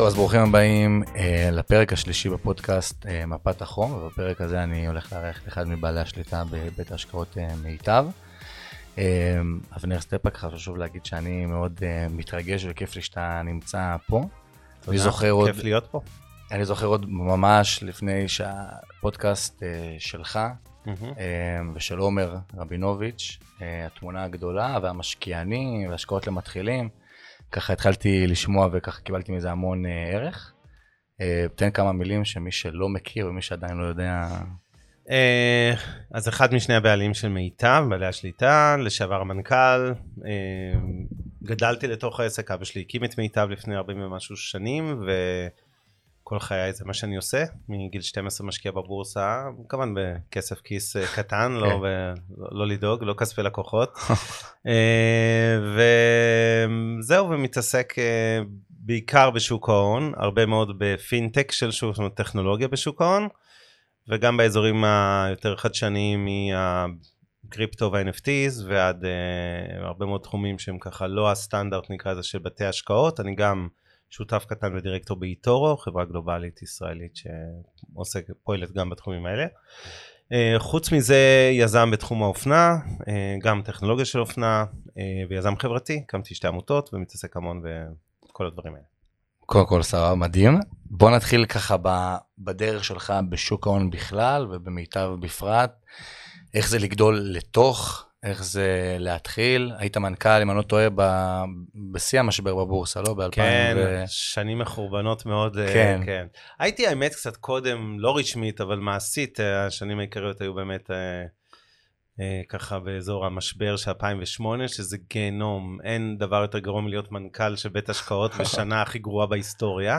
טוב, אז ברוכים הבאים אה, לפרק השלישי בפודקאסט אה, מפת החום, ובפרק הזה אני הולך לארח את אחד מבעלי השליטה בבית ההשקעות אה, מיטב. אה, אבנר סטפק, חשוב להגיד שאני מאוד אה, מתרגש וכיף לי שאתה נמצא פה. אני זוכר עוד, כיף להיות פה. אני זוכר עוד ממש לפני שהפודקאסט אה, שלך אה, ושל עומר רבינוביץ', אה, התמונה הגדולה והמשקיענים והשקעות למתחילים. ככה התחלתי לשמוע וככה קיבלתי מזה המון אה, ערך. אה, תן כמה מילים שמי שלא מכיר ומי שעדיין לא יודע. אה, אז אחד משני הבעלים של מיטב, בעלי השליטה, לשעבר המנכ"ל, גדלתי לתוך העסק, אבא שלי הקים את מיטב לפני 40 ומשהו שנים, וכל חיי זה מה שאני עושה, מגיל 12 משקיע בבורסה, כמובן בכסף כיס אה, קטן, לא, כן. ב- לא לדאוג, לא כספי לקוחות. אה, וזהו, ומתעסק אה, בעיקר בשוק ההון, הרבה מאוד בפינטק של שוק, זאת אומרת טכנולוגיה בשוק ההון, וגם באזורים היותר חדשניים מהקריפטו וה-NFTs ועד uh, הרבה מאוד תחומים שהם ככה לא הסטנדרט נקרא לזה של בתי השקעות, אני גם שותף קטן ודירקטור באיטורו, חברה גלובלית ישראלית שעוסקת, פועלת גם בתחומים האלה. Uh, חוץ מזה יזם בתחום האופנה, uh, גם טכנולוגיה של אופנה uh, ויזם חברתי, הקמתי שתי עמותות ומתעסק המון בכל הדברים האלה. קודם כל סבבה, מדהים. בוא נתחיל ככה בדרך שלך בשוק ההון בכלל ובמיטב בפרט. איך זה לגדול לתוך, איך זה להתחיל. היית מנכ"ל, אם אני לא טועה, ב- בשיא המשבר בבורסה, לא? ב-2000 כן, ו... שנים מחורבנות מאוד, אה, כן. כן. הייתי האמת קצת קודם, לא רשמית, אבל מעשית, אה, השנים העיקריות היו באמת אה, אה, ככה באזור המשבר של 2008, שזה גיהנום, אין דבר יותר גרוע מלהיות מנכ"ל של בית השקעות בשנה הכי גרועה בהיסטוריה.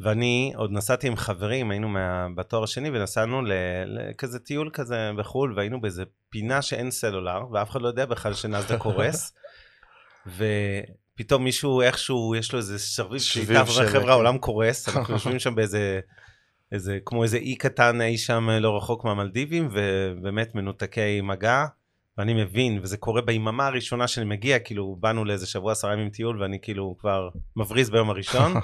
ואני עוד נסעתי עם חברים, היינו מה, בתואר השני ונסענו לכזה טיול כזה בחו"ל, והיינו באיזה פינה שאין סלולר, ואף אחד לא יודע בכלל שנאסדק קורס. ופתאום מישהו איכשהו, יש לו איזה שרביט שביב של- חבר'ה, העולם קורס, אנחנו יושבים שם באיזה, איזה, כמו איזה אי קטן אי שם לא רחוק מהמלדיבים, ובאמת מנותקי מגע. ואני מבין, וזה קורה ביממה הראשונה שאני מגיע, כאילו, באנו לאיזה שבוע, עשרה ימים טיול, ואני כאילו כבר מבריז ביום הראשון.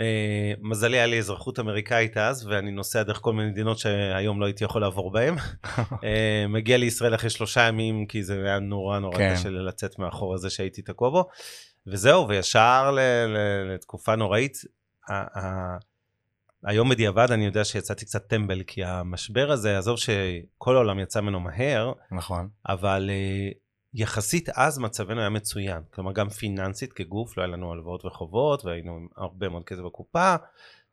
אה, מזלי היה לי אזרחות אמריקאית אז, ואני נוסע דרך כל מיני מדינות שהיום לא הייתי יכול לעבור בהן. אה, מגיע לישראל אחרי שלושה ימים, כי זה היה נורא נורא כן. קשה לצאת מהחור הזה שהייתי תקוע בו. וזהו, וישר ל- ל- לתקופה נוראית. ה- ה- היום בדיעבד אני יודע שיצאתי קצת טמבל, כי המשבר הזה, עזוב שכל העולם יצא ממנו מהר, נכון. אבל אה, יחסית אז מצבנו היה מצוין. כלומר, גם פיננסית כגוף, לא היה לנו הלוואות וחובות, והיינו עם הרבה מאוד כסף בקופה,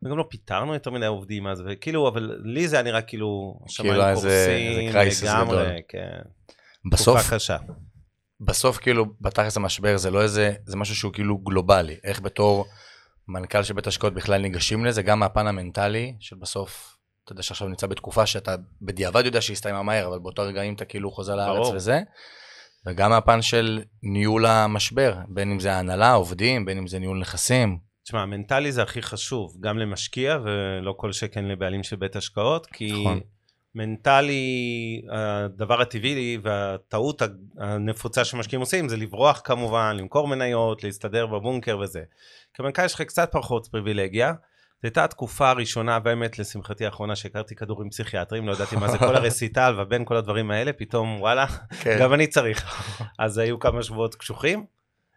וגם לא פיטרנו יותר מדי עובדים אז, וכאילו, אבל לי זה היה נראה כאילו, כאילו קורסים, איזה crisis גדול. לגמרי, כן. בסוף, תקופה קשה. בסוף כאילו, בתכלס המשבר זה לא איזה, זה משהו שהוא כאילו גלובלי. איך בתור מנכ"ל של בית השקעות בכלל ניגשים לזה, גם מהפן המנטלי, של בסוף, אתה יודע שעכשיו נמצא בתקופה שאתה בדיעבד יודע שהיא הסתיימה מהר, אבל באותו רגעים אתה כאילו חוזר לארץ ברור. וזה. וגם מהפן של ניהול המשבר, בין אם זה ההנהלה, עובדים, בין אם זה ניהול נכסים. תשמע, מנטלי זה הכי חשוב, גם למשקיע ולא כל שכן לבעלים של בית השקעות, כי נכון. מנטלי, הדבר הטבעי והטעות הנפוצה שמשקיעים עושים זה לברוח כמובן, למכור מניות, להסתדר בבונקר וזה. כמנכ"ל יש לך קצת פחות פריבילגיה. זו הייתה התקופה הראשונה, באמת, לשמחתי האחרונה, שהכרתי כדורים פסיכיאטריים, לא ידעתי מה זה כל הרסיטל ובין כל הדברים האלה, פתאום, וואלה, כן. גם אני צריך. אז היו כמה שבועות קשוחים,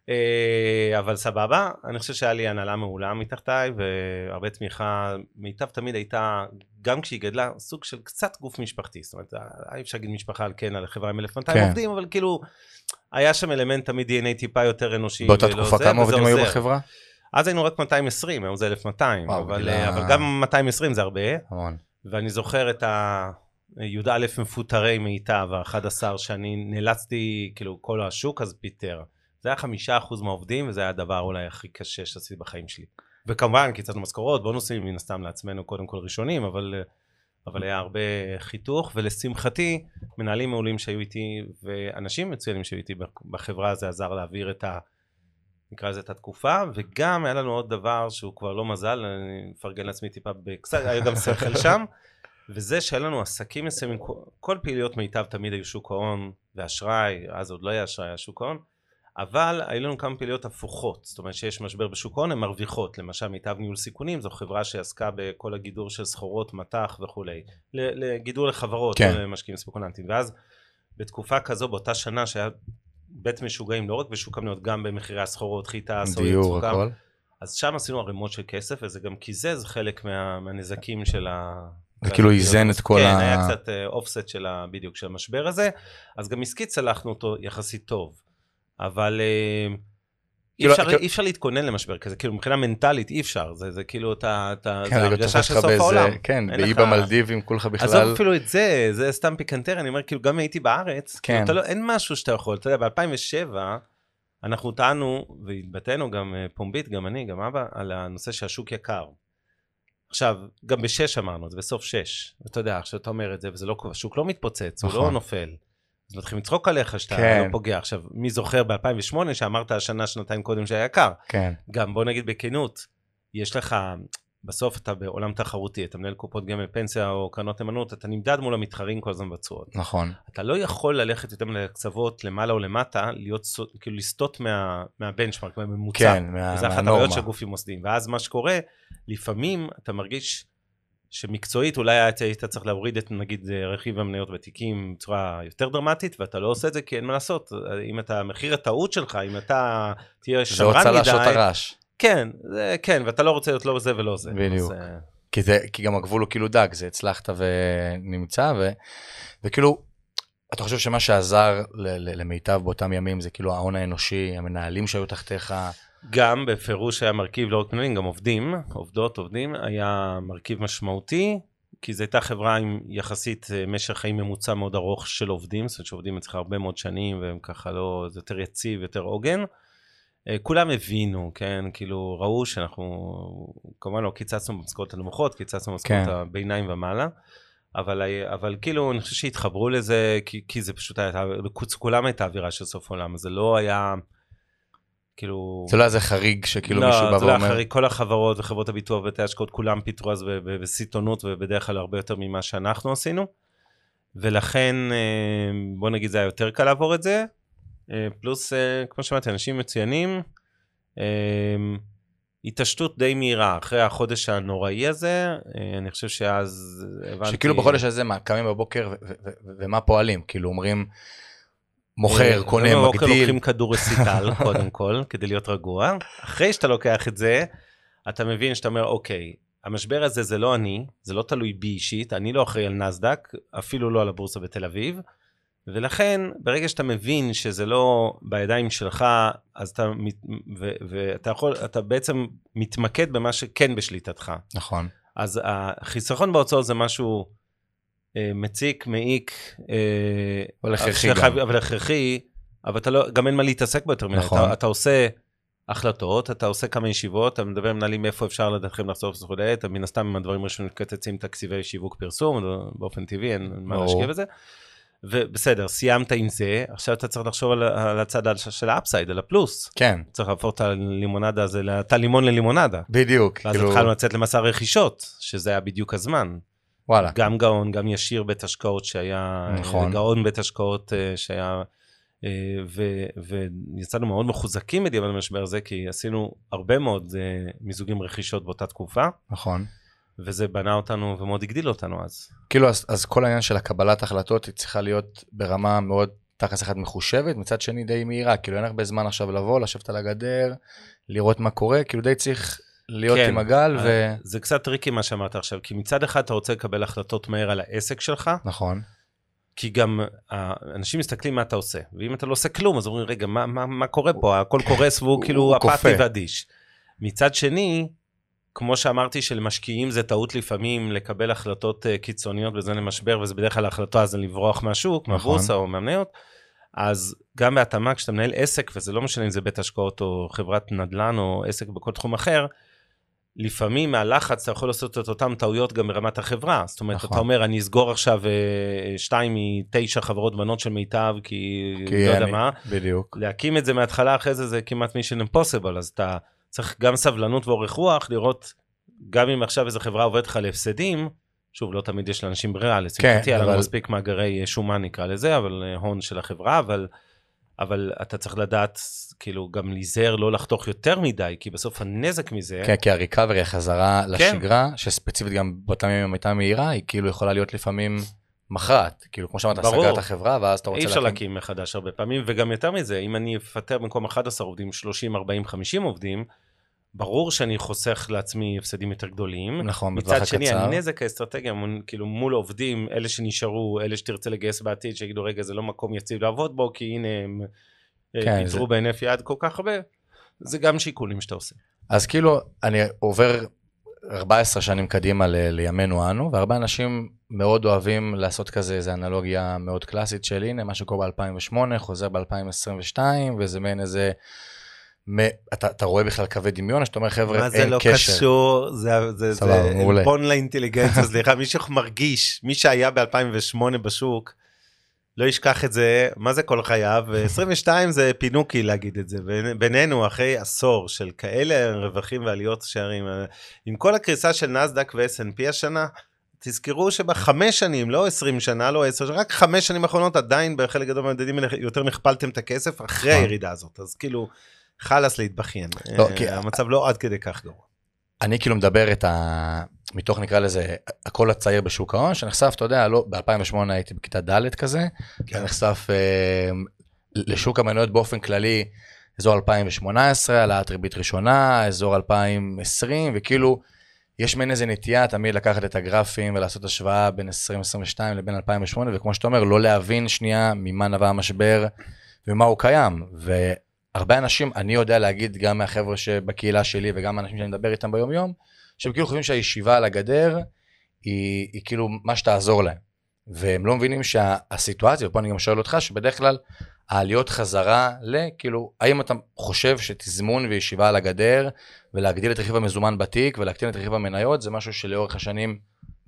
אה, אבל סבבה. אני חושב שהיה לי הנהלה מעולה מתחתיי, והרבה תמיכה. מיטב תמיד הייתה, גם כשהיא גדלה, סוג של קצת גוף משפחתי. זאת אומרת, אי אפשר להגיד משפחה על כן, על חברה עם 1,200 כן. עובדים, אבל כאילו, היה שם אלמנט תמיד DNA טיפה יותר אנושי. באותה תקופה כמה עובדים היו. בחברה? אז היינו רק 220, היום זה 1,200, וואו, אבל, גילה- אבל גם 220 זה הרבה. המון. ואני זוכר את הי"א מפוטרי מיטב, ה-11 שאני נאלצתי, כאילו כל השוק אז פיטר. זה היה חמישה אחוז מהעובדים, וזה היה הדבר אולי הכי קשה שעשיתי בחיים שלי. וכמובן, קיצרנו משכורות, בונוסים, מן הסתם לעצמנו קודם כל ראשונים, אבל, אבל היה הרבה חיתוך, ולשמחתי, מנהלים מעולים שהיו איתי, ואנשים מצוינים שהיו איתי בחברה, זה עזר להעביר את ה... נקרא לזה את התקופה, וגם היה לנו עוד דבר שהוא כבר לא מזל, אני מפרגן לעצמי טיפה בקצת, היה גם שכל שם, וזה שהיה לנו עסקים מסוימים, כל- פעילויות מיטב תמיד היו שוק ההון ואשראי, אז עוד לא היה אשראי, היה שוק ההון, אבל היו לנו כמה פעילויות הפוכות, זאת אומרת שיש משבר בשוק ההון, הן מרוויחות, למשל מיטב ניהול סיכונים, זו חברה שעסקה בכל הגידור של סחורות, מטח וכולי, לגידור לחברות, כן. לא למשקיעים ספקולנטיים, ואז בתקופה כזו, באותה שנה שהיה בית משוגעים, לא רק בשוק המניות, גם במחירי הסחורות, חיטה, דיור, הכל. אז שם עשינו ערימות של כסף, וזה גם קיזז חלק מה, מהנזקים של ה... זה כאילו איזן את כל כן, ה... כן, היה קצת אופסט של ה... בדיוק, של המשבר הזה, אז גם עסקית צלחנו אותו יחסית טוב. אבל אה, אי כאילו, אפשר, כאילו... אי אפשר להתכונן למשבר כזה, כאילו מבחינה מנטלית אי אפשר, זה, זה כאילו אתה, אתה כן, זה הרגשה של סוף באיזה, העולם. כן, באי לך... במלדיבים כולך בכלל. עזוב אפילו את זה, זה סתם פיקנטר, אני אומר, כאילו גם הייתי בארץ, כאילו, כן. כאילו, לא, אין משהו שאתה יכול, אתה יודע, ב-2007, אנחנו טענו, והתבטאנו גם אה, פומבית, גם אני, גם אבא, על הנושא שהשוק יקר. עכשיו, גם בשש אמרנו זה, בסוף שש. ואתה יודע, עכשיו אתה אומר את זה, וזה לא, השוק לא מתפוצץ, נכון. הוא לא נופל. אז מתחילים לצחוק עליך שאתה כן. לא פוגע. עכשיו, מי זוכר ב-2008 שאמרת השנה, שנתיים קודם שהיה יקר? כן. גם בוא נגיד בכנות, יש לך, בסוף אתה בעולם תחרותי, אתה מנהל קופות גמל פנסיה או קרנות נאמנות, אתה נמדד מול המתחרים כל הזמן בתשואות. נכון. אתה לא יכול ללכת יותר לקצוות למעלה או למטה, להיות, כאילו לסטות מה, מהבנצ'מרק, מהממוצע. כן, מה, מהנורמה. וזה אחת הבעיות של גופים מוסדיים. ואז מה שקורה, לפעמים אתה מרגיש שמקצועית אולי היית צריך להוריד את נגיד רכיב המניות ותיקים בצורה יותר דרמטית ואתה לא עושה את זה כי אין מה לעשות אם אתה מחיר הטעות שלך אם אתה תהיה שמרן מדי. זה רוצה לעשות הרעש. כן זה, כן ואתה לא רוצה להיות לא זה ולא זה. בדיוק. אז, כי, זה, כי גם הגבול הוא כאילו דק זה הצלחת ונמצא ו, וכאילו אתה חושב שמה שעזר למיטב באותם ימים זה כאילו ההון האנושי המנהלים שהיו תחתיך. גם בפירוש היה מרכיב לא רק מנהלים, גם עובדים, עובדות, עובדים, היה מרכיב משמעותי, כי זו הייתה חברה עם יחסית אה, משך חיים ממוצע מאוד ארוך של עובדים, זאת אומרת שעובדים אצלך הרבה מאוד שנים והם ככה לא, זה יותר יציב, יותר עוגן. אה, כולם הבינו, כן, כאילו ראו שאנחנו, כמובן לא קיצצנו במשכורות הנמוכות, קיצצנו במשכורות כן. הביניים ומעלה. אבל, אבל כאילו, אני חושב שהתחברו לזה, כי, כי זה פשוט היה, כולם הייתה אווירה של סוף עולם, זה לא היה, כאילו... זה לא איזה חריג שכאילו לא, מישהו בא ואומר... לא, זה לא חריג, כל החברות וחברות הביטוח ובתי ההשקעות כולם פיתרו אז בסיטונות ובדרך כלל הרבה יותר ממה שאנחנו עשינו. ולכן אה, בוא נגיד זה היה יותר קל לעבור את זה. אה, פלוס, אה, כמו שאמרתי, אנשים מצוינים. התעשתות די מהירה אחרי החודש הנוראי הזה, אני חושב שאז הבנתי... שכאילו בחודש הזה מה, קמים בבוקר ומה פועלים? כאילו אומרים... מוכר, אה, קונה, מגדיל. בבוקר לוקחים כדור רסיטל, קודם כל, כדי להיות רגוע. אחרי שאתה לוקח את זה, אתה מבין שאתה אומר, אוקיי, המשבר הזה זה לא אני, זה לא תלוי בי אישית, אני לא אחראי על נסדק, אפילו לא על הבורסה בתל אביב. ולכן, ברגע שאתה מבין שזה לא בידיים שלך, אז אתה, ו, ואתה יכול, אתה בעצם מתמקד במה שכן בשליטתך. נכון. אז החיסכון בהוצאות זה משהו מציק, מעיק, אה, אבל הכרחי גם. אבל הכרחי, אבל אתה לא, גם אין מה להתעסק בו יותר מדי. נכון. אתה, אתה עושה החלטות, אתה עושה כמה ישיבות, אתה מדבר עם מנהלים איפה אפשר לדעתכם לחשוף וכולי, אתה מן הסתם עם הדברים הראשונים מקצצים תקציבי שיווק פרסום, באופן טבעי, אין מה להשקיע בזה. ובסדר, סיימת עם זה, עכשיו אתה צריך לחשוב על, על הצד של האפסייד, על הפלוס. כן. צריך להפוך את הלימונדה הזה, את הלימון ללימונדה. בדיוק. ואז כאילו... התחלנו לצאת למסע רכישות, שזה היה בדיוק הזמן. וואלה. גם גאון, גם ישיר בית השקעות שהיה, נכון. גאון בית השקעות אה, שהיה, אה, ו, ויצאנו מאוד מחוזקים בדיוק במשבר הזה, כי עשינו הרבה מאוד אה, מיזוגים רכישות באותה תקופה. נכון. וזה בנה אותנו ומאוד הגדיל אותנו אז. כאילו, אז, אז כל העניין של הקבלת החלטות היא צריכה להיות ברמה מאוד תכלס אחת מחושבת, מצד שני די מהירה, כאילו אין הרבה זמן עכשיו לבוא, לשבת על הגדר, לראות מה קורה, כאילו די צריך להיות כן, עם הגל ו... אה, זה קצת טריקי מה שאמרת עכשיו, כי מצד אחד אתה רוצה לקבל החלטות מהר על העסק שלך. נכון. כי גם אנשים מסתכלים מה אתה עושה, ואם אתה לא עושה כלום, אז אומרים, רגע, מה, מה, מה קורה פה? הכל קורס והוא כאילו אפאתי ואדיש. מצד שני, כמו שאמרתי שלמשקיעים זה טעות לפעמים לקבל החלטות אה, קיצוניות בזמן המשבר, וזה בדרך כלל ההחלטה זה לברוח מהשוק, נכון. מהבורסה או מהמניות, אז גם בהתאמה, כשאתה מנהל עסק, וזה לא משנה אם זה בית השקעות או חברת נדל"ן או עסק בכל תחום אחר, לפעמים מהלחץ אתה יכול לעשות את אותן טעויות גם ברמת החברה. זאת אומרת, נכון. אתה אומר, אני אסגור עכשיו אה, שתיים מתשע חברות בנות של מיטב, כי, כי לא יודע מה. בדיוק. להקים את זה מההתחלה אחרי זה, זה כמעט מישן אימפוסיבל, אז אתה צריך גם סבלנות ואורך רוח, לראות, גם אם עכשיו איזו חברה עובדת לך להפסדים, שוב, לא תמיד יש לאנשים ברירה, לשמחתי, כן, היה לנו מספיק מאגרי שומן נקרא לזה, אבל אה, הון של החברה, אבל אבל אתה צריך לדעת, כאילו, גם להיזהר לא לחתוך יותר מדי, כי בסוף הנזק מזה... כן, כי הריקאברי, החזרה לשגרה, שספציפית גם באותם ימים הייתה מהירה, היא כאילו יכולה להיות לפעמים מכרעת. כאילו, כמו שאמרת. סגרת החברה, ואז אתה רוצה אי אפשר להקים מחדש הרבה פעמים, וגם יותר מזה, אם אני אפטר במקום 11 עובדים, 30, 40, 50 עובדים, ברור שאני חוסך לעצמי הפסדים יותר גדולים. נכון, בטווח מצד שני, הקצר. הנזק האסטרטגי, כאילו מול עובדים, אלה שנשארו, אלה שתרצה לגייס בעתיד, שיגידו, רגע, זה לא מקום יציב לעבוד בו, כי הנה הם אה, כן, פיטרו בהינף יד כל כך הרבה, זה גם שיקולים שאתה עושה. אז כאילו, אני עובר 14 שנים קדימה ל- לימינו אנו, והרבה אנשים מאוד אוהבים לעשות כזה, איזו אנלוגיה מאוד קלאסית של הנה, מה שקורה ב-2008, חוזר ב-2022, וזה מעין איזה... אתה, אתה רואה בכלל קווי דמיון, שאתה אומר, חבר'ה, מה אין זה לא קשר. קשור, זה, זה, סבבה, זה מעולה. עלבון לאינטליגנציה, סליחה, מי שמרגיש, מי שהיה ב-2008 בשוק, לא ישכח את זה, מה זה כל חייו, ו-22 זה פינוקי להגיד את זה, בינינו אחרי עשור של כאלה רווחים ועליות שערים, אה, עם כל הקריסה של נסדק ו-S&P השנה, תזכרו שבחמש שנים, לא 20 שנה, לא 10 שנה, רק חמש שנים האחרונות עדיין בחלק גדול מהמדדים האלה יותר מכפלתם את הכסף אחרי נכון. הירידה הזאת, אז כאילו, חלאס להתבכיין. לא, אה, כי- המצב לא עד כדי כך גרוע. אני כאילו מדבר את ה... מתוך נקרא לזה הקול הצעיר בשוק ההון, שנחשף, אתה יודע, לא, ב-2008 הייתי בכיתה ד' כזה, כן. נחשף אה, לשוק המניות באופן כללי, אזור 2018, העלאת ריבית ראשונה, אזור 2020, וכאילו, יש מעין איזה נטייה תמיד לקחת את הגרפים ולעשות השוואה בין 2022 לבין 2008, וכמו שאתה אומר, לא להבין שנייה ממה נבע המשבר ומה הוא קיים. והרבה אנשים, אני יודע להגיד גם מהחבר'ה שבקהילה שלי וגם האנשים שאני מדבר איתם ביום-יום, שהם כאילו חושבים שהישיבה על הגדר היא, היא כאילו מה שתעזור להם. והם לא מבינים שהסיטואציה, ופה אני גם שואל אותך, שבדרך כלל העליות חזרה לכאילו, האם אתה חושב שתזמון וישיבה על הגדר ולהגדיל את רכיב המזומן בתיק ולהקטין את רכיב המניות זה משהו שלאורך השנים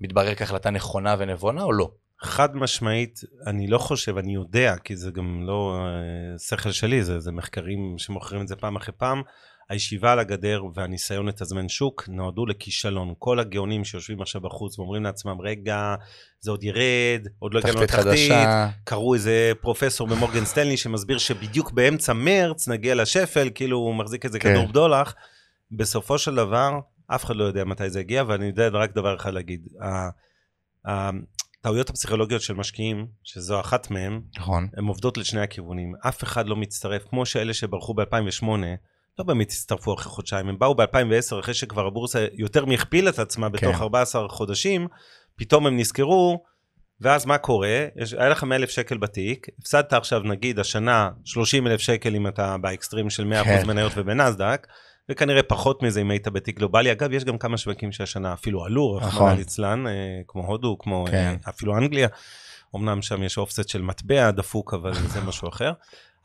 מתברר כהחלטה נכונה ונבונה או לא? חד משמעית, אני לא חושב, אני יודע, כי זה גם לא אה, שכל שלי, זה, זה מחקרים שמוכרים את זה פעם אחרי פעם. הישיבה על הגדר והניסיון לתזמן שוק נועדו לכישלון. כל הגאונים שיושבים עכשיו בחוץ ואומרים לעצמם, רגע, זה עוד ירד, עוד לא הגענו תחתית לתחתית. קראו איזה פרופסור במורגן סטנלי שמסביר שבדיוק באמצע מרץ נגיע לשפל, כאילו הוא מחזיק איזה כן. כדור בדולח. בסופו של דבר, אף אחד לא יודע מתי זה יגיע, ואני יודע רק דבר אחד להגיד. הטעויות הפסיכולוגיות של משקיעים, שזו אחת מהן, נכון. הן עובדות לשני הכיוונים. אף אחד לא מצטרף, כמו שאלה שברחו ב-2008, לא באמת הצטרפו אחרי חודשיים, הם באו ב-2010, אחרי שכבר הבורסה יותר מהכפילה את עצמה בתוך כן. 14 חודשים, פתאום הם נזכרו, ואז מה קורה? יש, היה לך 100 אלף שקל בתיק, הפסדת עכשיו נגיד השנה 30 אלף שקל אם אתה באקסטרים של 100% כן. מניות ובנסדק, וכנראה פחות מזה אם היית בתיק גלובלי. אגב, יש גם כמה שווקים שהשנה אפילו עלו, נכון. רחמנא ליצלן, אה, כמו הודו, כמו כן. אה, אפילו אנגליה. אמנם שם יש אופסט של מטבע דפוק, אבל זה משהו אחר.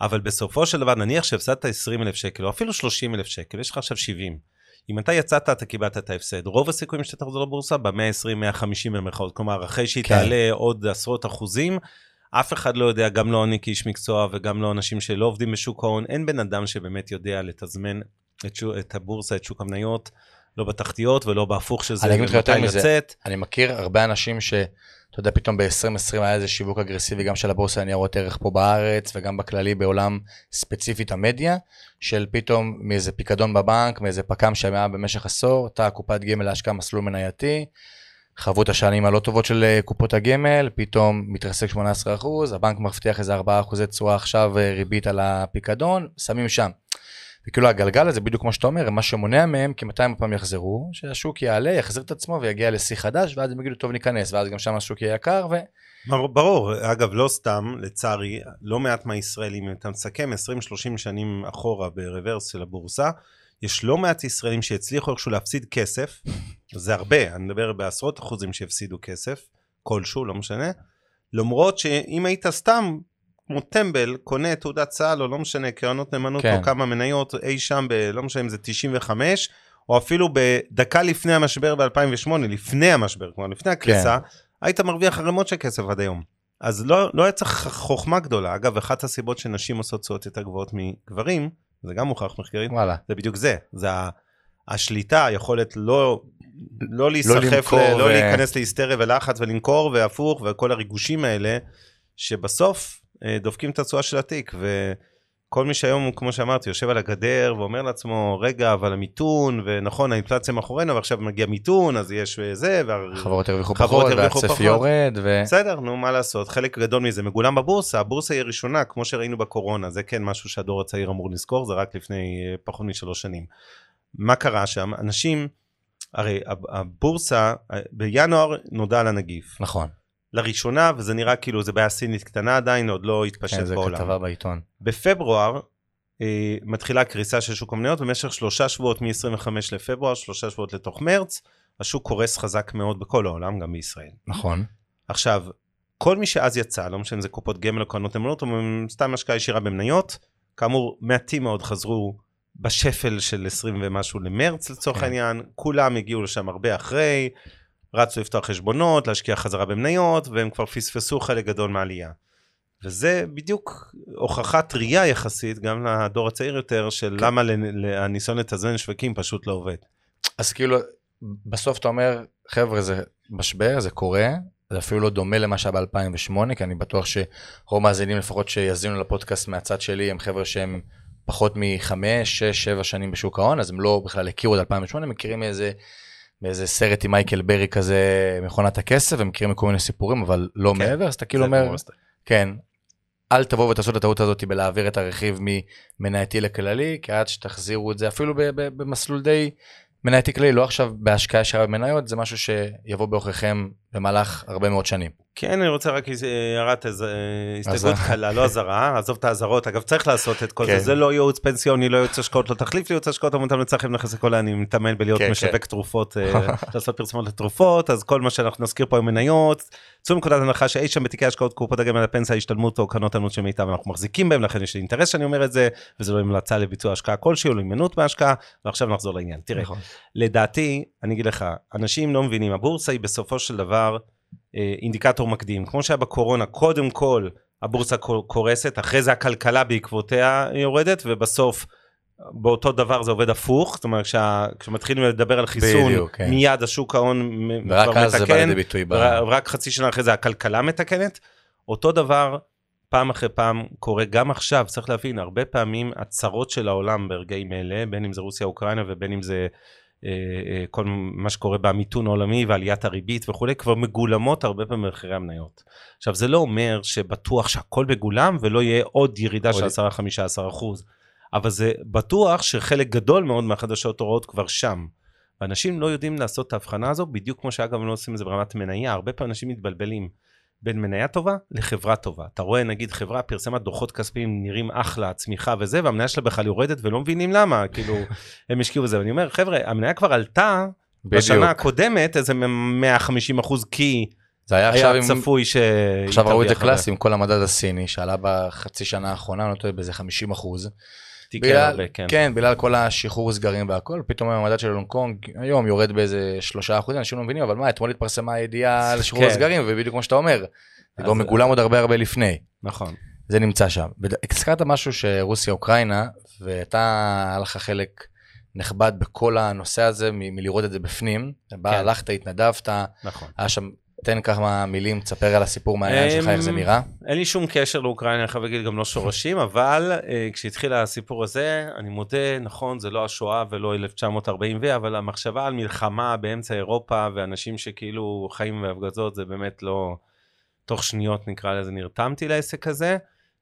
אבל בסופו של דבר, נניח שהפסדת 20 אלף שקל, או אפילו 30 אלף שקל, יש לך עכשיו 70. אם אתה יצאת, אתה קיבלת את ההפסד. רוב הסיכויים שאתה תחזור לבורסה ב-120-150 במרכאות. כלומר, אחרי שהיא כן. תעלה עוד עשרות אחוזים, אף אחד לא יודע, גם לא אני כאיש מקצוע וגם לא אנשים שלא עובדים בשוק ההון, אין בן אדם שבאמת יודע לתזמן את, שוק, את הבורסה, את שוק המניות, לא בתחתיות ולא בהפוך של זה, אני אגיד לך יותר מזה. אני מכיר הרבה אנשים ש... אתה יודע, פתאום ב-2020 היה איזה שיווק אגרסיבי גם של הבורסה לניירות ערך פה בארץ, וגם בכללי בעולם ספציפית המדיה, של פתאום מאיזה פיקדון בבנק, מאיזה פק"ם שהיה במשך עשור, תא קופת גמל להשקעה מסלול מנייתי, חוו את השנים הלא טובות של אה, קופות הגמל, פתאום מתרסק 18%, הבנק מבטיח איזה 4% תשואה עכשיו אה, ריבית על הפיקדון, שמים שם. וכאילו הגלגל הזה, בדיוק כמו שאתה אומר, מה שמונע מהם, כי מתי הם הפעם יחזרו, שהשוק יעלה, יחזיר את עצמו ויגיע לשיא חדש, ואז הם יגידו, טוב, ניכנס, ואז גם שם השוק יהיה יקר, ו... ברור, אגב, לא סתם, לצערי, לא מעט מהישראלים, אם אתה מסכם 20-30 שנים אחורה ברוורס של הבורסה, יש לא מעט ישראלים שהצליחו איכשהו להפסיד כסף, זה הרבה, אני מדבר בעשרות אחוזים שהפסידו כסף, כלשהו, לא משנה, למרות שאם היית סתם, כמו טמבל, קונה תעודת צה"ל, או לא משנה, קרנות נאמנות, כן. או כמה מניות אי שם, ב, לא משנה אם זה 95, או אפילו בדקה לפני המשבר ב-2008, לפני המשבר, כלומר לפני הקריסה, היית מרוויח ערימות של כסף עד היום. אז לא, לא היה צריך חוכמה גדולה. אגב, אחת הסיבות שנשים עושות תשואות יותר גבוהות מגברים, זה גם מוכח מחקרית, וואלה. זה בדיוק זה. זה השליטה, היכולת לא, לא להיסחף, למכור ל- לא ו- להיכנס להיסטריה ולחץ ולמכור והפוך וכל הריגושים האלה, שבסוף דופקים את התשואה של התיק. כל מי שהיום, כמו שאמרתי, יושב על הגדר ואומר לעצמו, רגע, אבל המיתון, ונכון, האינפלציה מאחורינו, ועכשיו מגיע מיתון, אז יש זה, חברות הרוויחו פחות, והצפי יורד, ו... בסדר, נו, מה לעשות, חלק גדול מזה מגולם בבורסה, הבורסה היא הראשונה, כמו שראינו בקורונה, זה כן משהו שהדור הצעיר אמור לזכור, זה רק לפני אה, פחות משלוש שנים. מה קרה שם? אנשים, הרי הבורסה, אה, בינואר נודע על הנגיף. נכון. לראשונה, וזה נראה כאילו זה בעיה סינית קטנה עדיין, עוד לא התפשט כן, בעולם. כן, זה כתבה בעיתון. בפברואר אה, מתחילה קריסה של שוק המניות, במשך שלושה שבועות מ-25 לפברואר, שלושה שבועות לתוך מרץ, השוק קורס חזק מאוד בכל העולם, גם בישראל. נכון. עכשיו, כל מי שאז יצא, לא משנה אם זה קופות גמל או קרנות אמונות, או סתם השקעה ישירה במניות, כאמור, מעטים מאוד חזרו בשפל של 20 ומשהו למרץ לצורך כן. העניין, כולם הגיעו לשם הרבה אחרי, רצו לפתוח חשבונות, להשקיע חזרה במניות, והם כבר פספסו חלק גדול מהעלייה. וזה בדיוק הוכחה טריה יחסית, גם לדור הצעיר יותר, של כן. למה הניסיון לתזמן שווקים פשוט לא עובד. אז כאילו, בסוף אתה אומר, חבר'ה, זה משבר, זה קורה, זה אפילו לא דומה למה שהיה ב-2008, כי אני בטוח שרוב מאזינים לפחות שיאזינו לפודקאסט מהצד שלי, הם חבר'ה שהם פחות מחמש, שש, שבע שנים בשוק ההון, אז הם לא בכלל הכירו את 2008, מכירים איזה... באיזה סרט עם מייקל ברי כזה, מכונת הכסף, ומכירים מכל מיני סיפורים, אבל לא כן, מעבר, אז אתה כאילו אומר, כן, אל תבואו ותעשו את הטעות הזאת בלהעביר את הרכיב ממנייתי לכללי, כי עד שתחזירו את זה, אפילו במסלול די מנייתי כללי, לא עכשיו בהשקעה ישרה במניות, זה משהו שיבוא בעוכריכם במהלך הרבה מאוד שנים. כן, אני רוצה רק הערת הסתייגות קלה, לא אזהרה, עזוב את האזהרות, אגב צריך לעשות את כל זה, כן. זה לא ייעוץ פנסיוני, לא ייעוץ השקעות, לא תחליף לייעוץ השקעות, המותג לצרכים נכנס לכל אני מתאמן בלהיות כן, משווק כן. תרופות, אה, לעשות פרסומות לתרופות, אז כל מה שאנחנו נזכיר פה עם מניות, צאו מנקודת הנחה שאי שם בתיקי השקעות קופות הגמל לפנסיה, השתלמות או קרנות ענות של מיטב, אנחנו מחזיקים בהם, לכן יש לי אינטרס שאני אומר את זה, וזה לא המלצה לביצוע השקעה כלשהי או להימנעות בהשקעה, ועכשיו נחזור לעניין. תראה, נכון. לדעתי, אני אגיד לך, אנשים לא מבינים, הבורסה היא בסופו של דבר אה, אינדיקטור מקדים. כמו שהיה בקורונה, קודם כל הבורסה קורסת, אחרי זה הכלכלה בעקבותיה יורדת, ובסוף באותו דבר זה עובד הפוך, זאת אומרת כשה, כשמתחילים לדבר על חיסון, בדיוק, כן. מיד השוק ההון כבר מתקן, ורק אז זה בא לידי ביטוי. רק חצי שנה אחרי זה הכלכלה מתקנת. אותו דבר פעם אחרי פעם קורה גם עכשיו, צריך להבין, הרבה פעמים הצרות של העולם ברגעים אלה, בין אם זה רוסיה אוקראינה ובין אם זה כל מה שקורה במיתון העולמי ועליית הריבית וכולי, כבר מגולמות הרבה פעמים במחירי המניות. עכשיו, זה לא אומר שבטוח שהכל מגולם ולא יהיה עוד ירידה של 10-15 אחוז, אבל זה בטוח שחלק גדול מאוד מהחדשות הוראות כבר שם. ואנשים לא יודעים לעשות את ההבחנה הזו, בדיוק כמו שאגב לא עושים את זה ברמת מניה, הרבה פעמים אנשים מתבלבלים. בין מניה טובה לחברה טובה. אתה רואה נגיד חברה פרסמה דוחות כספיים נראים אחלה, צמיחה וזה, והמניה שלה בכלל יורדת ולא מבינים למה, כאילו, הם השקיעו בזה. ואני אומר, חבר'ה, המניה כבר עלתה בדיוק. בשנה הקודמת איזה 150 אחוז כי... זה היה, היה עכשיו צפוי ש... עכשיו ראו את זה קלאסי עם כל המדד הסיני שעלה בחצי שנה האחרונה, אני לא טועה באיזה 50 אחוז. בגלל, הרבה, כן. כן, בגלל כל השחרור סגרים והכל, פתאום המדד של הונג קונג היום יורד באיזה שלושה אחוזים, אנשים לא מבינים, אבל מה, אתמול התפרסמה הידיעה על שחרור כן. הסגרים, ובדיוק כמו שאתה אומר, זה כבר מגולם עוד הרבה הרבה לפני. נכון. זה נמצא שם. הזכרת משהו שרוסיה אוקראינה, ואתה, היה לך חלק נכבד בכל הנושא הזה, מלראות את זה בפנים. כן. בא, הלכת, התנדבת, נכון. היה שם תן כמה מילים, תספר על הסיפור מהעניין שלך, איך זה נראה. אין לי שום קשר לאוקראינה, אני חייב להגיד גם לא שורשים, אבל uh, כשהתחיל הסיפור הזה, אני מודה, נכון, זה לא השואה ולא 1940 ו, אבל המחשבה על מלחמה באמצע אירופה, ואנשים שכאילו חיים בהפגזות, זה באמת לא... תוך שניות נקרא לזה, נרתמתי לעסק הזה.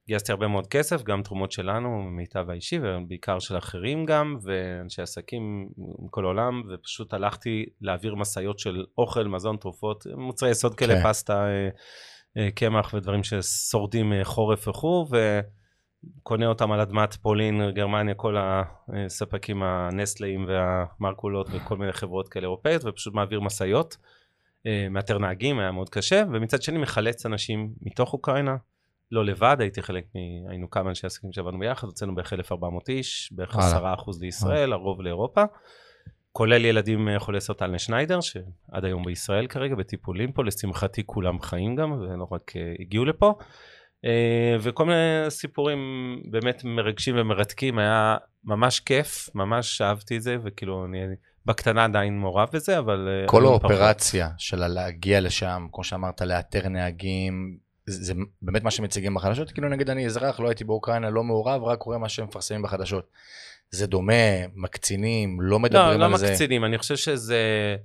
גייסתי הרבה מאוד כסף, גם תרומות שלנו, מיטב האישי, ובעיקר של אחרים גם, ואנשי עסקים מכל העולם, ופשוט הלכתי להעביר משאיות של אוכל, מזון, תרופות, מוצרי יסוד כאלה, כן. פסטה, אה, אה, קמח ודברים ששורדים אה, חורף וכו', וקונה אותם על אדמת פולין, גרמניה, כל הספקים הנסטליים והמרקולות וכל מיני חברות כאלה אירופאיות, ופשוט מעביר משאיות. מאתר נהגים, היה מאוד קשה, ומצד שני מחלץ אנשים מתוך אוקראינה, לא לבד, הייתי חלק מ... היינו כמה אנשי עסקים שעבדנו ביחד, הוצאנו בערך 1,400 איש, בערך 10% לישראל, הרוב לאירופה, כולל ילדים אה, חולי סרטן לשניידר, שעד היום בישראל כרגע, בטיפולים פה, לשמחתי כולם חיים גם, ולא רק uh, הגיעו לפה. וכל מיני סיפורים באמת מרגשים ומרתקים, היה ממש כיף, ממש אהבתי את זה, וכאילו אני בקטנה עדיין מעורב בזה, אבל... כל האופרציה של להגיע לשם, כמו שאמרת, לאתר נהגים, זה באמת מה שמציגים בחדשות? כאילו נגיד אני אזרח, לא הייתי באוקראינה, לא מעורב, רק רואה מה שהם מפרסמים בחדשות. זה דומה, מקצינים, לא מדברים לא, על לא זה. לא מקצינים, אני חושב שזה...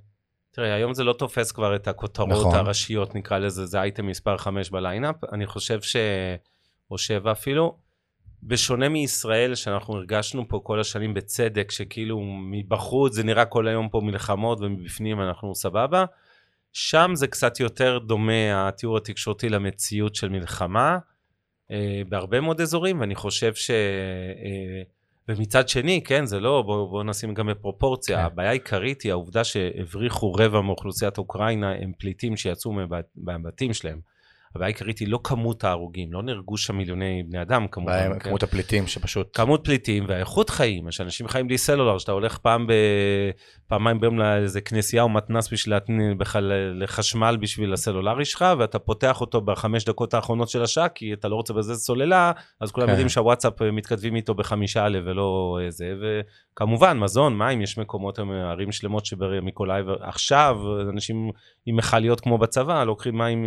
תראה, היום זה לא תופס כבר את הכותרות נכון. הראשיות, נקרא לזה, זה אייטם מספר 5 בליינאפ. אני חושב ש... או 7 אפילו. בשונה מישראל, שאנחנו הרגשנו פה כל השנים בצדק, שכאילו מבחוץ זה נראה כל היום פה מלחמות ומבפנים אנחנו סבבה, שם זה קצת יותר דומה, התיאור התקשורתי, למציאות של מלחמה, אה, בהרבה מאוד אזורים, ואני חושב ש... אה, ומצד שני, כן, זה לא, בואו בוא נשים גם בפרופורציה, כן. הבעיה העיקרית היא העובדה שהבריחו רבע מאוכלוסיית אוקראינה הם פליטים שיצאו מהבת- מהבתים שלהם. הבעיה העיקרית היא לא כמות ההרוגים, לא נהרגו שם מיליוני בני אדם כמובן. כן? כמות הפליטים שפשוט... כמות פליטים והאיכות חיים, שאנשים חיים בלי סלולר, שאתה הולך פעם ב... פעמיים ביום לאיזה כנסייה או מתנ"ס בשביל. בכלל לחשמל בשביל הסלולרי שלך, ואתה פותח אותו בחמש דקות האחרונות של השעה, כי אתה לא רוצה בזה סוללה, אז כולם כן. יודעים שהוואטסאפ אה, מתכתבים איתו בחמישה א' ולא אה, זה, וכמובן, מזון, מים, יש מקומות, היום, ערים שלמות שבמיקולאייב עכשיו, אנשים עם מכליות כמו בצבא, לוקחים מים מ...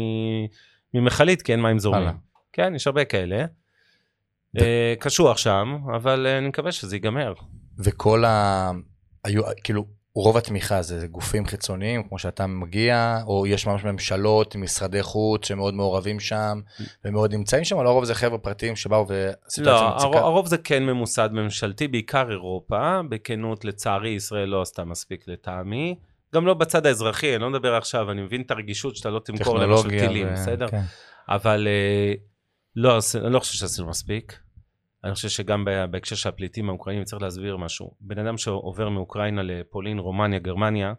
ממכלית, כי אין מים זורמים. הלאה. כן, יש הרבה כאלה. אה, קשוח שם, אבל אה, אני מקווה שזה ייגמר. וכל ה... היו, כאילו, רוב התמיכה זה, גופים חיצוניים, כמו שאתה מגיע, או יש ממש ממשלות, משרדי חוץ שמאוד מעורבים שם, ומאוד נמצאים שם, או לרוב זה חבר'ה פרטיים שבאו וסיטואציה לא, מציקה. הר- הרוב זה כן ממוסד ממשלתי, בעיקר אירופה. בכנות, לצערי, ישראל לא עשתה מספיק לטעמי. גם לא בצד האזרחי, אני לא מדבר עכשיו, אני מבין את הרגישות שאתה לא תמכור למשל טילים, ו- בסדר? כן. אבל אה, לא, אני לא חושב שעשינו מספיק. אני חושב שגם בהקשר של הפליטים האוקראינים צריך להסביר משהו. בן אדם שעובר מאוקראינה לפולין, רומניה, גרמניה,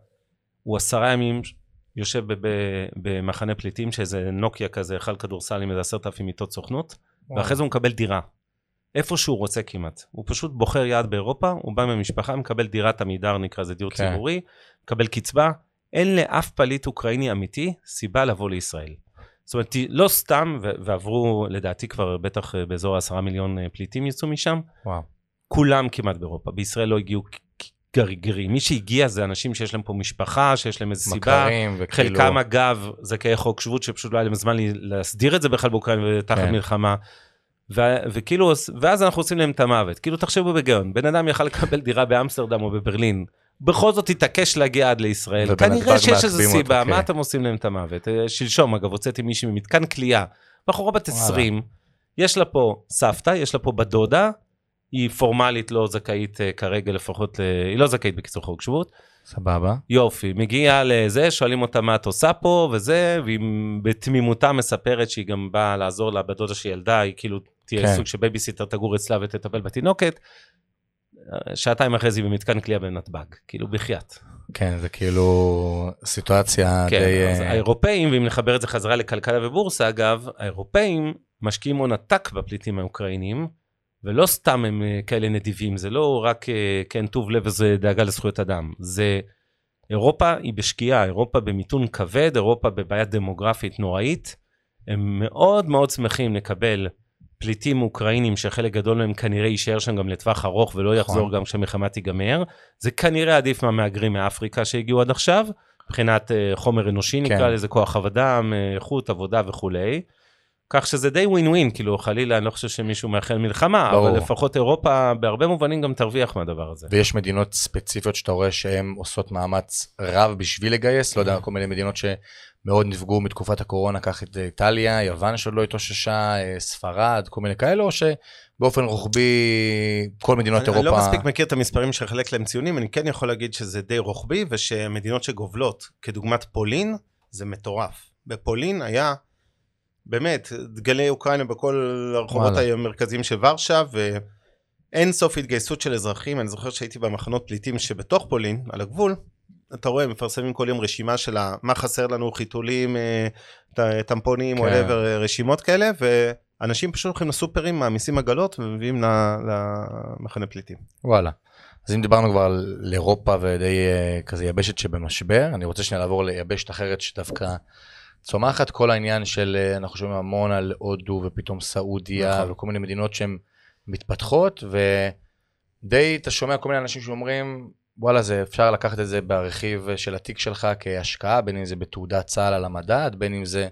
הוא עשרה ימים יושב במחנה פליטים, שאיזה נוקיה כזה, היכל כדורסל עם איזה עשרת אלפים מיטות סוכנות, ואחרי זה הוא מקבל דירה. איפה שהוא רוצה כמעט. הוא פשוט בוחר יעד באירופה, הוא בא ממשפחה, מקבל דירת עמידר, נקרא לזה דיור כן. ציבורי, מקבל קצבה. אין לאף פליט אוקראיני אמיתי סיבה לבוא לישראל. זאת אומרת, לא סתם, ועברו לדעתי כבר בטח אה, באזור העשרה מיליון אה, פליטים יצאו משם, וואו. כולם כמעט באירופה. בישראל לא הגיעו גרגירים. מי שהגיע זה אנשים שיש להם פה משפחה, שיש להם איזו סיבה. מכרים, וכאילו... חלקם אגב זכאי חוק שבות שפשוט לא היה להם זמן להסדיר את זה בכלל באוקראינה ותחת כן. מלחמה. ו- וכאילו ואז אנחנו עושים להם את המוות. כאילו תחשבו בגאון בן אדם יכל לקבל דירה באמסטרדם או בברלין בכל זאת התעקש להגיע עד לישראל. ובנתב"ג כנראה שיש איזו מעכבים אותו, סיבה. כן. מה אתם עושים להם את המוות? אה, שלשום אגב הוצאתי מישהי ממתקן כליאה. בחורה בת וואלה. 20 יש לה פה סבתא יש לה פה בת דודה. היא פורמלית לא זכאית אה, כרגע לפחות ל- היא לא זכאית בקיצור חוק שבות. סבבה. יופי, מגיעה לזה, שואלים אותה מה את עושה פה וזה, והיא בתמימותה מספרת שהיא גם באה לעזור לה בדודה שילדה, היא כאילו תהיה כן. סוג של בייביסיטר תגור אצלה ותטפל בתינוקת. שעתיים אחרי זה במתקן כליאה בנתב"ג, כאילו בחייאת. כן, זה כאילו סיטואציה כן, די... אז אה, האירופאים, ואם נחבר את זה חזרה לכלכלה ובורסה אגב, האירופאים משקיעים הון עתק בפליטים האוקראינים, ולא סתם הם אה, כאלה נדיבים, זה לא רק אה, כן טוב לב וזה דאגה לזכויות אדם, זה אירופה היא בשקיעה, אירופה במיתון כבד, אירופה בבעיה דמוגרפית נוראית, הם מאוד מאוד שמחים לקבל פליטים אוקראינים שחלק גדול מהם כנראה יישאר שם גם לטווח ארוך ולא נכון. יחזור גם כשהמלחמה תיגמר. זה כנראה עדיף מהמהגרים מאפריקה שהגיעו עד עכשיו, מבחינת אה, חומר אנושי כן. נקרא לזה, כוח אדם, אה, איכות עבודה וכולי. כך שזה די ווין ווין, כאילו חלילה אני לא חושב שמישהו מאחל מלחמה, ברור. אבל לפחות אירופה בהרבה מובנים גם תרוויח מהדבר הזה. ויש מדינות ספציפיות שאתה רואה שהן עושות מאמץ רב בשביל לגייס, לא יודע, כל מיני מדינות שמאוד נפגעו מתקופת הקורונה, קח את איטליה, יוון שעוד לא התאוששה, אה, ספרד, כל מיני כאלה, או שבאופן רוחבי כל מדינות אני, אני אירופה... לא מספיק מכיר את המספרים שחלק להם ציונים, אני כן יכול להגיד שזה די רוחבי, ושמדינות שגובלות, כדוגמת פולין, זה מטורף. בפולין היה באמת דגלי אוקראינה בכל הרחובות וואלה. המרכזיים של ורשה, ואין סוף התגייסות של אזרחים. אני זוכר שהייתי במחנות פליטים שבתוך פולין, על הגבול, אתה רואה, מפרסמים כל יום רשימה של מה חסר לנו, חיתולים, אה, טמפונים, כן. או כן. רשימות כאלה, ואנשים פשוט הולכים לסופרים, מעמיסים עגלות ומביאים למחנה פליטים. וואלה. אז אם דיברנו כבר על אירופה ודי אה, כזה יבשת שבמשבר, אני רוצה שנייה לעבור ליבשת אחרת שדווקא צומחת. כל העניין של, אה, אנחנו שומעים המון על הודו ופתאום סעודיה נכון. וכל מיני מדינות שהן מתפתחות, ודי אתה שומע כל מיני אנשים שאומרים, וואלה, זה אפשר לקחת את זה ברכיב של התיק שלך כהשקעה, בין אם זה בתעודת צה"ל על המדד, בין אם זה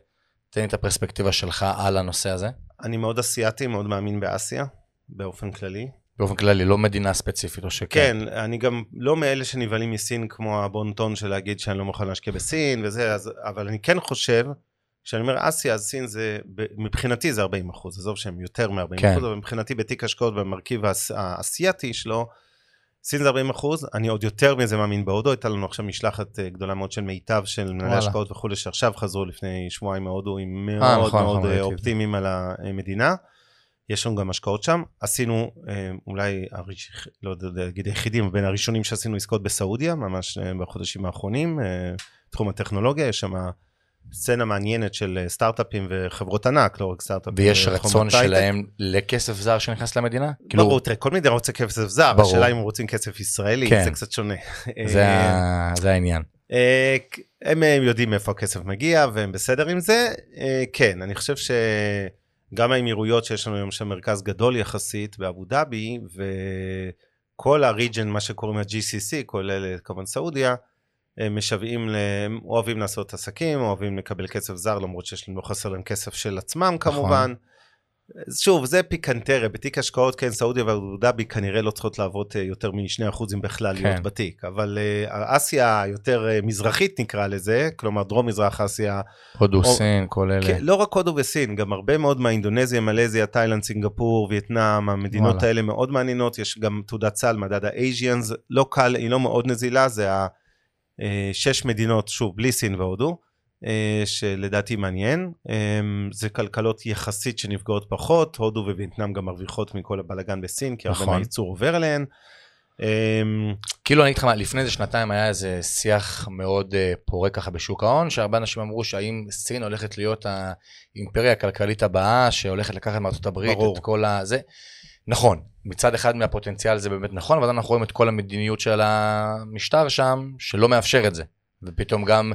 תן לי את הפרספקטיבה שלך על הנושא הזה. אני מאוד אסיאתי, מאוד מאמין באסיה, באופן כללי. באופן כללי, לא מדינה ספציפית או שכן. כן, אני גם לא מאלה שנבהלים מסין כמו הבון-טון של להגיד שאני לא מוכן להשקיע בסין וזה, אז, אבל אני כן חושב, כשאני אומר אסיה, אז סין זה, מבחינתי זה 40 אחוז, עזוב שהם יותר מ-40 כן. אחוז, אבל מבחינתי בתיק השקעות במרכיב האס, האסייתי שלו, סין זה 40 אחוז, אני עוד יותר מזה מאמין בהודו, הייתה לנו עכשיו משלחת אה, גדולה מאוד של מיטב של מנהלי השקעות וכולי, שעכשיו חזרו לפני שבועיים מהודו, עם מאוד 아, נכון, מאוד נכון, אופטימיים על המדינה. יש לנו גם השקעות שם. עשינו אה, אולי, לא יודע להגיד היחידים, בין הראשונים שעשינו עסקאות בסעודיה, ממש אה, בחודשים האחרונים, אה, תחום הטכנולוגיה, יש שם סצנה מעניינת של סטארט-אפים וחברות ענק, לא רק סטארט-אפים. ויש רצון שלהם לכסף זר שנכנס למדינה? כאילו... ברור, תראה, כל מדינה רוצה כסף זר, ברור. השאלה אם רוצים כסף ישראלי, כן. זה קצת שונה. זה, זה העניין. הם יודעים איפה הכסף מגיע והם בסדר עם זה. כן, אני חושב ש... גם האמירויות שיש לנו היום שם מרכז גדול יחסית באבו דאבי, וכל הריג'ן, מה שקוראים ה-GCC, כולל כמובן סעודיה, הם משוועים, הם אוהבים לעשות עסקים, אוהבים לקבל כסף זר, למרות שיש לא חסר להם כסף של עצמם נכון. שוב, זה פיקנטריה, בתיק השקעות, כן, סעודיה ואבו דאבי כנראה לא צריכות לעבוד אה, יותר מ-2% אם בכלל כן. להיות בתיק, אבל uh, אסיה היותר uh, מזרחית נקרא לזה, כלומר דרום מזרח אסיה. הודו, או, סין, כל אלה. כן, לא רק הודו וסין, גם הרבה מאוד מהאינדונזיה, מלזיה, תאילנד, סינגפור, וייטנאם, המדינות וואלה. האלה מאוד מעניינות, יש גם תעודת סל, מדד האזיאנס, לא קל, היא לא מאוד נזילה, זה השש מדינות, שוב, בלי סין והודו. אה, שלדעתי מעניין. אה, זה כלכלות יחסית שנפגעות פחות, הודו ווייטנאם גם מרוויחות מכל הבלאגן בסין, כי הרבה נכון. מהייצור עובר אליהן. אה, כאילו אני אגיד לך מה, לפני איזה שנתיים היה איזה שיח מאוד פורה ככה בשוק ההון, שהרבה אנשים אמרו שהאם סין הולכת להיות האימפריה הכלכלית הבאה, שהולכת לקחת מארצות הברית ברור. את כל הזה. נכון, מצד אחד מהפוטנציאל זה באמת נכון, אבל אנחנו רואים את כל המדיניות של המשטר שם, שלא מאפשר את זה. ופתאום גם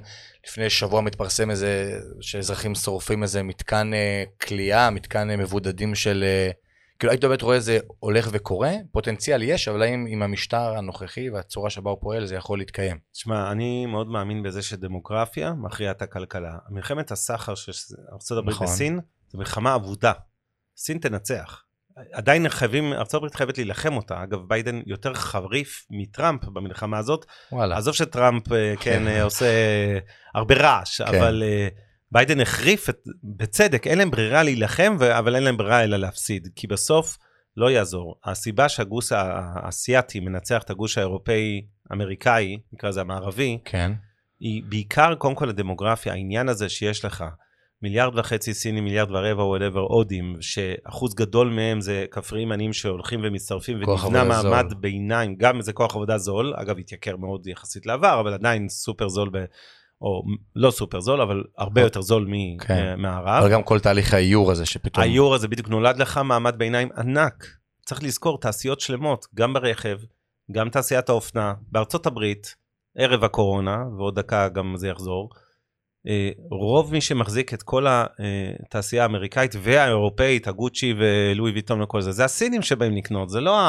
לפני שבוע מתפרסם איזה, שאזרחים שורפים איזה מתקן אה, כליאה, מתקן אה, מבודדים של... אה, כאילו היית באמת רואה איזה הולך וקורה, פוטנציאל יש, אבל האם עם המשטר הנוכחי והצורה שבה הוא פועל זה יכול להתקיים? תשמע, אני מאוד מאמין בזה שדמוגרפיה מכריעה את הכלכלה. מלחמת הסחר של ארה"ב נכון. בסין, זו מלחמה אבודה. סין תנצח. עדיין חייבים, ארה"ב חייבת להילחם אותה. אגב, ביידן יותר חריף מטראמפ במלחמה הזאת. וואלה. עזוב שטראמפ, אה, כן, אה, עושה הרבה רעש, כן. אבל אה, ביידן החריף, את, בצדק, אין להם ברירה להילחם, אבל אין להם ברירה אלא להפסיד. כי בסוף לא יעזור. הסיבה שהגוש האסייתי מנצח את הגוש האירופאי-אמריקאי, נקרא לזה המערבי, כן. היא בעיקר, קודם כל הדמוגרפיה, העניין הזה שיש לך. מיליארד וחצי סינים, מיליארד ורבע, whatever, הודים, שאחוז גדול מהם זה כפריים עניים שהולכים ומצטרפים, ונבנה מעמד זול. ביניים, גם איזה כוח עבודה זול, אגב, התייקר מאוד יחסית לעבר, אבל עדיין סופר זול, ב, או לא סופר זול, אבל הרבה יותר זול כן. מהערב. אבל גם כל תהליך האיור הזה שפתאום... האיור הזה בדיוק נולד לך מעמד ביניים ענק. צריך לזכור, תעשיות שלמות, גם ברכב, גם תעשיית האופנה, בארצות הברית, ערב הקורונה, ועוד דקה גם זה יחזור. אה, רוב מי שמחזיק את כל התעשייה האמריקאית והאירופאית, הגוצ'י ולואי ויטון וכל זה, זה הסינים שבאים לקנות, זה לא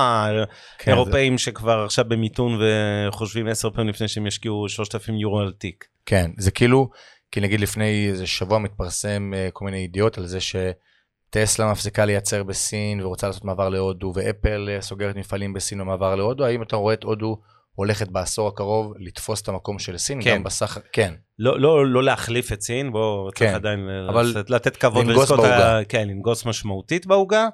כן, האירופאים זה... שכבר עכשיו במיתון וחושבים עשר פעמים לפני שהם ישקיעו 3,000 יורו על תיק. כן, זה כאילו, כי נגיד לפני איזה שבוע מתפרסם אה, כל מיני ידיעות על זה שטסלה מפסיקה לייצר בסין ורוצה לעשות מעבר להודו, ואפל אה, סוגרת מפעלים בסין ומעבר להודו, האם אתה רואה את הודו הולכת בעשור הקרוב לתפוס את המקום של סין, כן. גם בסך... כן. לא, לא, לא להחליף את סין, בואו כן. צריך עדיין אבל לתת, לתת כבוד לנגוס בעוגה. כן, לנגוס משמעותית בעוגה.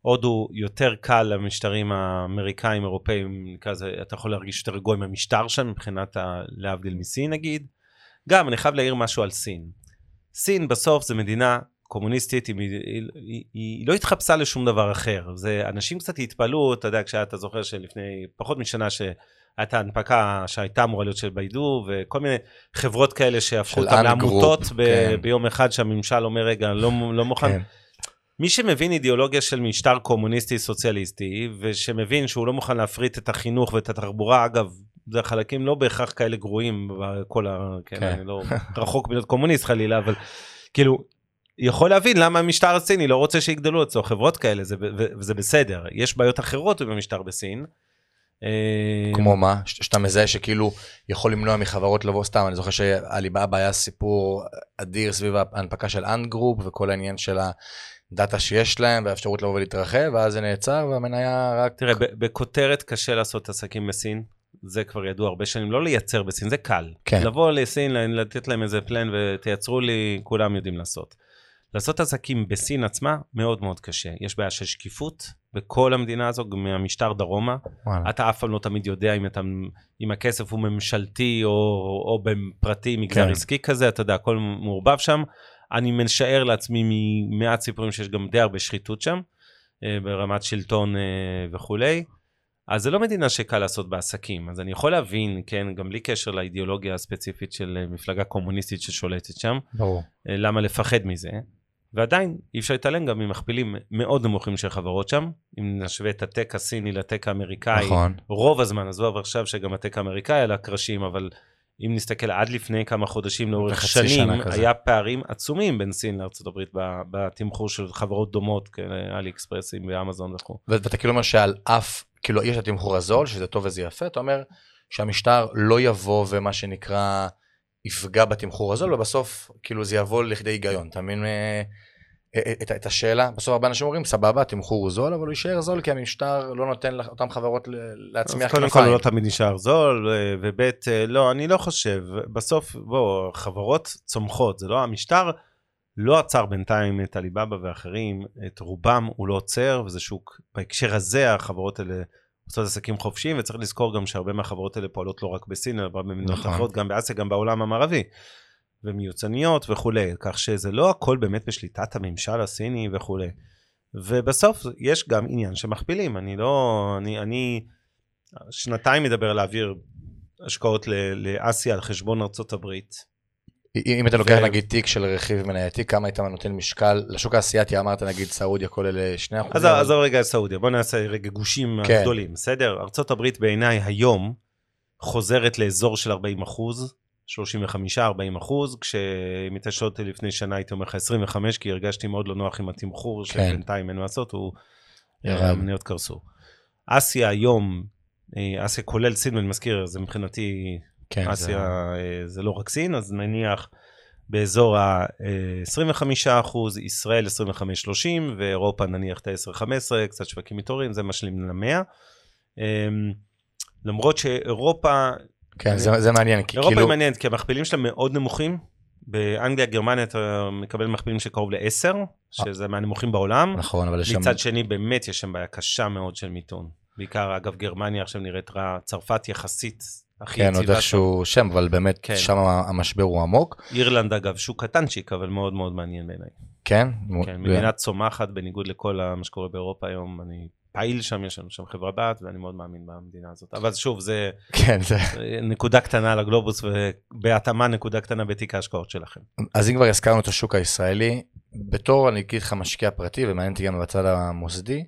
הודו יותר קל למשטרים האמריקאים, אירופאים, כזה, אתה יכול להרגיש יותר רגוע עם המשטר שם, מבחינת ה... להבדיל מסין נגיד. גם, אני חייב להעיר משהו על סין. סין בסוף זה מדינה קומוניסטית, היא, היא, היא, היא לא התחפשה לשום דבר אחר. זה, אנשים קצת התפלאו, אתה יודע, כשאתה זוכר שלפני פחות משנה ש... הייתה הנפקה שהייתה אמורה להיות של ביידו, וכל מיני חברות כאלה שהפכו אותן לעמותות ב- כן. ביום אחד שהממשל אומר, רגע, לא, לא מוכן. כן. מי שמבין אידיאולוגיה של משטר קומוניסטי סוציאליסטי, ושמבין שהוא לא מוכן להפריט את החינוך ואת התחבורה, אגב, זה חלקים לא בהכרח כאלה גרועים בכל ה... כן, כן. אני רחוק מלהיות קומוניסט חלילה, אבל כאילו, יכול להבין למה המשטר הסיני לא רוצה שיגדלו אצלו חברות כאלה, זה, וזה בסדר. יש בעיות אחרות במשטר בסין. כמו מה? שאתה מזהה שכאילו יכול למנוע מחברות לבוא סתם, אני זוכר שעליבאבא היה סיפור אדיר סביב ההנפקה של Ant Group וכל העניין של הדאטה שיש להם והאפשרות לבוא ולהתרחב, ואז זה נעצר והמניה רק... תראה, בכותרת קשה לעשות עסקים בסין. זה כבר ידוע הרבה שנים, לא לייצר בסין, זה קל. כן. לבוא לסין, לתת להם איזה פלן ותייצרו לי, כולם יודעים לעשות. לעשות עסקים בסין עצמה מאוד מאוד קשה. יש בעיה של שקיפות בכל המדינה הזו, מהמשטר דרומה. וואלה. אתה אף פעם לא תמיד יודע אם, אתה, אם הכסף הוא ממשלתי או, או בפרטי, מגזר כן. עסקי כזה, אתה יודע, הכל מעורבב שם. אני משער לעצמי ממעט סיפורים שיש גם די הרבה שחיתות שם, אה, ברמת שלטון אה, וכולי. אז זה לא מדינה שקל לעשות בעסקים, אז אני יכול להבין, כן, גם בלי קשר לאידיאולוגיה הספציפית של אה, מפלגה קומוניסטית ששולטת שם, ברור. למה לפחד מזה, ועדיין אי אפשר להתעלם גם ממכפילים מאוד נמוכים של חברות שם, אם נשווה את הטק הסיני לטק האמריקאי, נכון. רוב הזמן, עזוב עכשיו שגם הטק האמריקאי על הקרשים, אבל אם נסתכל עד לפני כמה חודשים לאורך שנים, היה פערים עצומים בין סין לארה"ב בתמחור של חברות דומות, כאלי אקספרסים ואמזון וכו'. ואתה כאילו אומר שעל אף, כאילו יש את התמחור הזול, שזה טוב וזה יפה, אתה אומר שהמשטר לא יבוא ומה שנקרא... יפגע בתמחור הזול, ובסוף כאילו זה יבוא לכדי היגיון, אתה מבין אה, אה, את, את השאלה? בסוף הרבה אנשים אומרים, סבבה, התמחור הוא זול, אבל הוא יישאר זול כי המשטר לא נותן לאותן חברות להצמיח כנפיים. קודם כל הוא לא תמיד נשאר זול, וב' לא, אני לא חושב, בסוף, בוא, חברות צומחות, זה לא המשטר. לא עצר בינתיים את עליבאבא ואחרים, את רובם הוא לא עוצר, וזה שוק, בהקשר הזה החברות האלה עושות עסקים חופשיים, וצריך לזכור גם שהרבה מהחברות האלה פועלות לא רק בסין, אלא במדינות נכון. אחרות, גם באסיה, גם בעולם המערבי. ומיוצניות וכולי, כך שזה לא הכל באמת בשליטת הממשל הסיני וכולי. ובסוף יש גם עניין שמכפילים, אני לא, אני, אני שנתיים מדבר על להעביר השקעות לאסיה על חשבון ארצות הברית. אם אתה לוקח נגיד תיק של רכיב מנייתי, כמה היית נותן משקל, לשוק האסייתי אמרת נגיד סעודיה כל אלה 2 אחוזים. אז עזוב רגע סעודיה, בוא נעשה רגע גושים כן. גדולים, בסדר? ארה"ב בעיניי היום חוזרת לאזור של 40 אחוז, 35-40 אחוז, כשאם היית שואל אותי לפני שנה הייתי אומר לך 25, כי הרגשתי מאוד לא נוח עם התמחור, כן. שבינתיים אין מה לעשות, הוא... המניות קרסו. אסיה היום, אה, אסיה כולל סין, ואני מזכיר, זה מבחינתי כן, אסיה זה... אה, זה לא רק סין, אז נניח באזור ה-25 אחוז, ישראל 25-30, ואירופה נניח את ה-10-15, קצת שווקים מתעוררים, זה משלים ל-100. אמ, למרות שאירופה... כן, אני, זה, זה מעניין, כי אירופה כאילו... היא מעניינת, כי המכפילים שלה מאוד נמוכים. באנגליה, גרמניה אתה מקבל מכפילים של קרוב ל-10, שזה מהנמוכים בעולם. נכון, אבל יש שם... מצד שני, באמת יש שם בעיה קשה מאוד של מיתון. בעיקר, אגב, גרמניה עכשיו נראית רע, צרפת יחסית הכי כן, עוד איכשהו שם, אבל באמת כן. שם המשבר הוא עמוק. אירלנד אגב, שוק קטנצ'יק, אבל מאוד מאוד מעניין בעיניי. כן? כן, מדינה צומחת בניגוד לכל מה שקורה באירופה היום, אני פעיל שם, יש לנו שם חברה בת, ואני מאוד מאמין במדינה הזאת. אבל שוב, זה, כן, זה... נקודה קטנה על הגלובוס, ובהתאמה נקודה קטנה בתיק ההשקעות שלכם. אז אם כבר הזכרנו את השוק הישראלי, בתור, אני אגיד לך, משקיע פרטי, ומעניין אותי גם בצד המוסדי,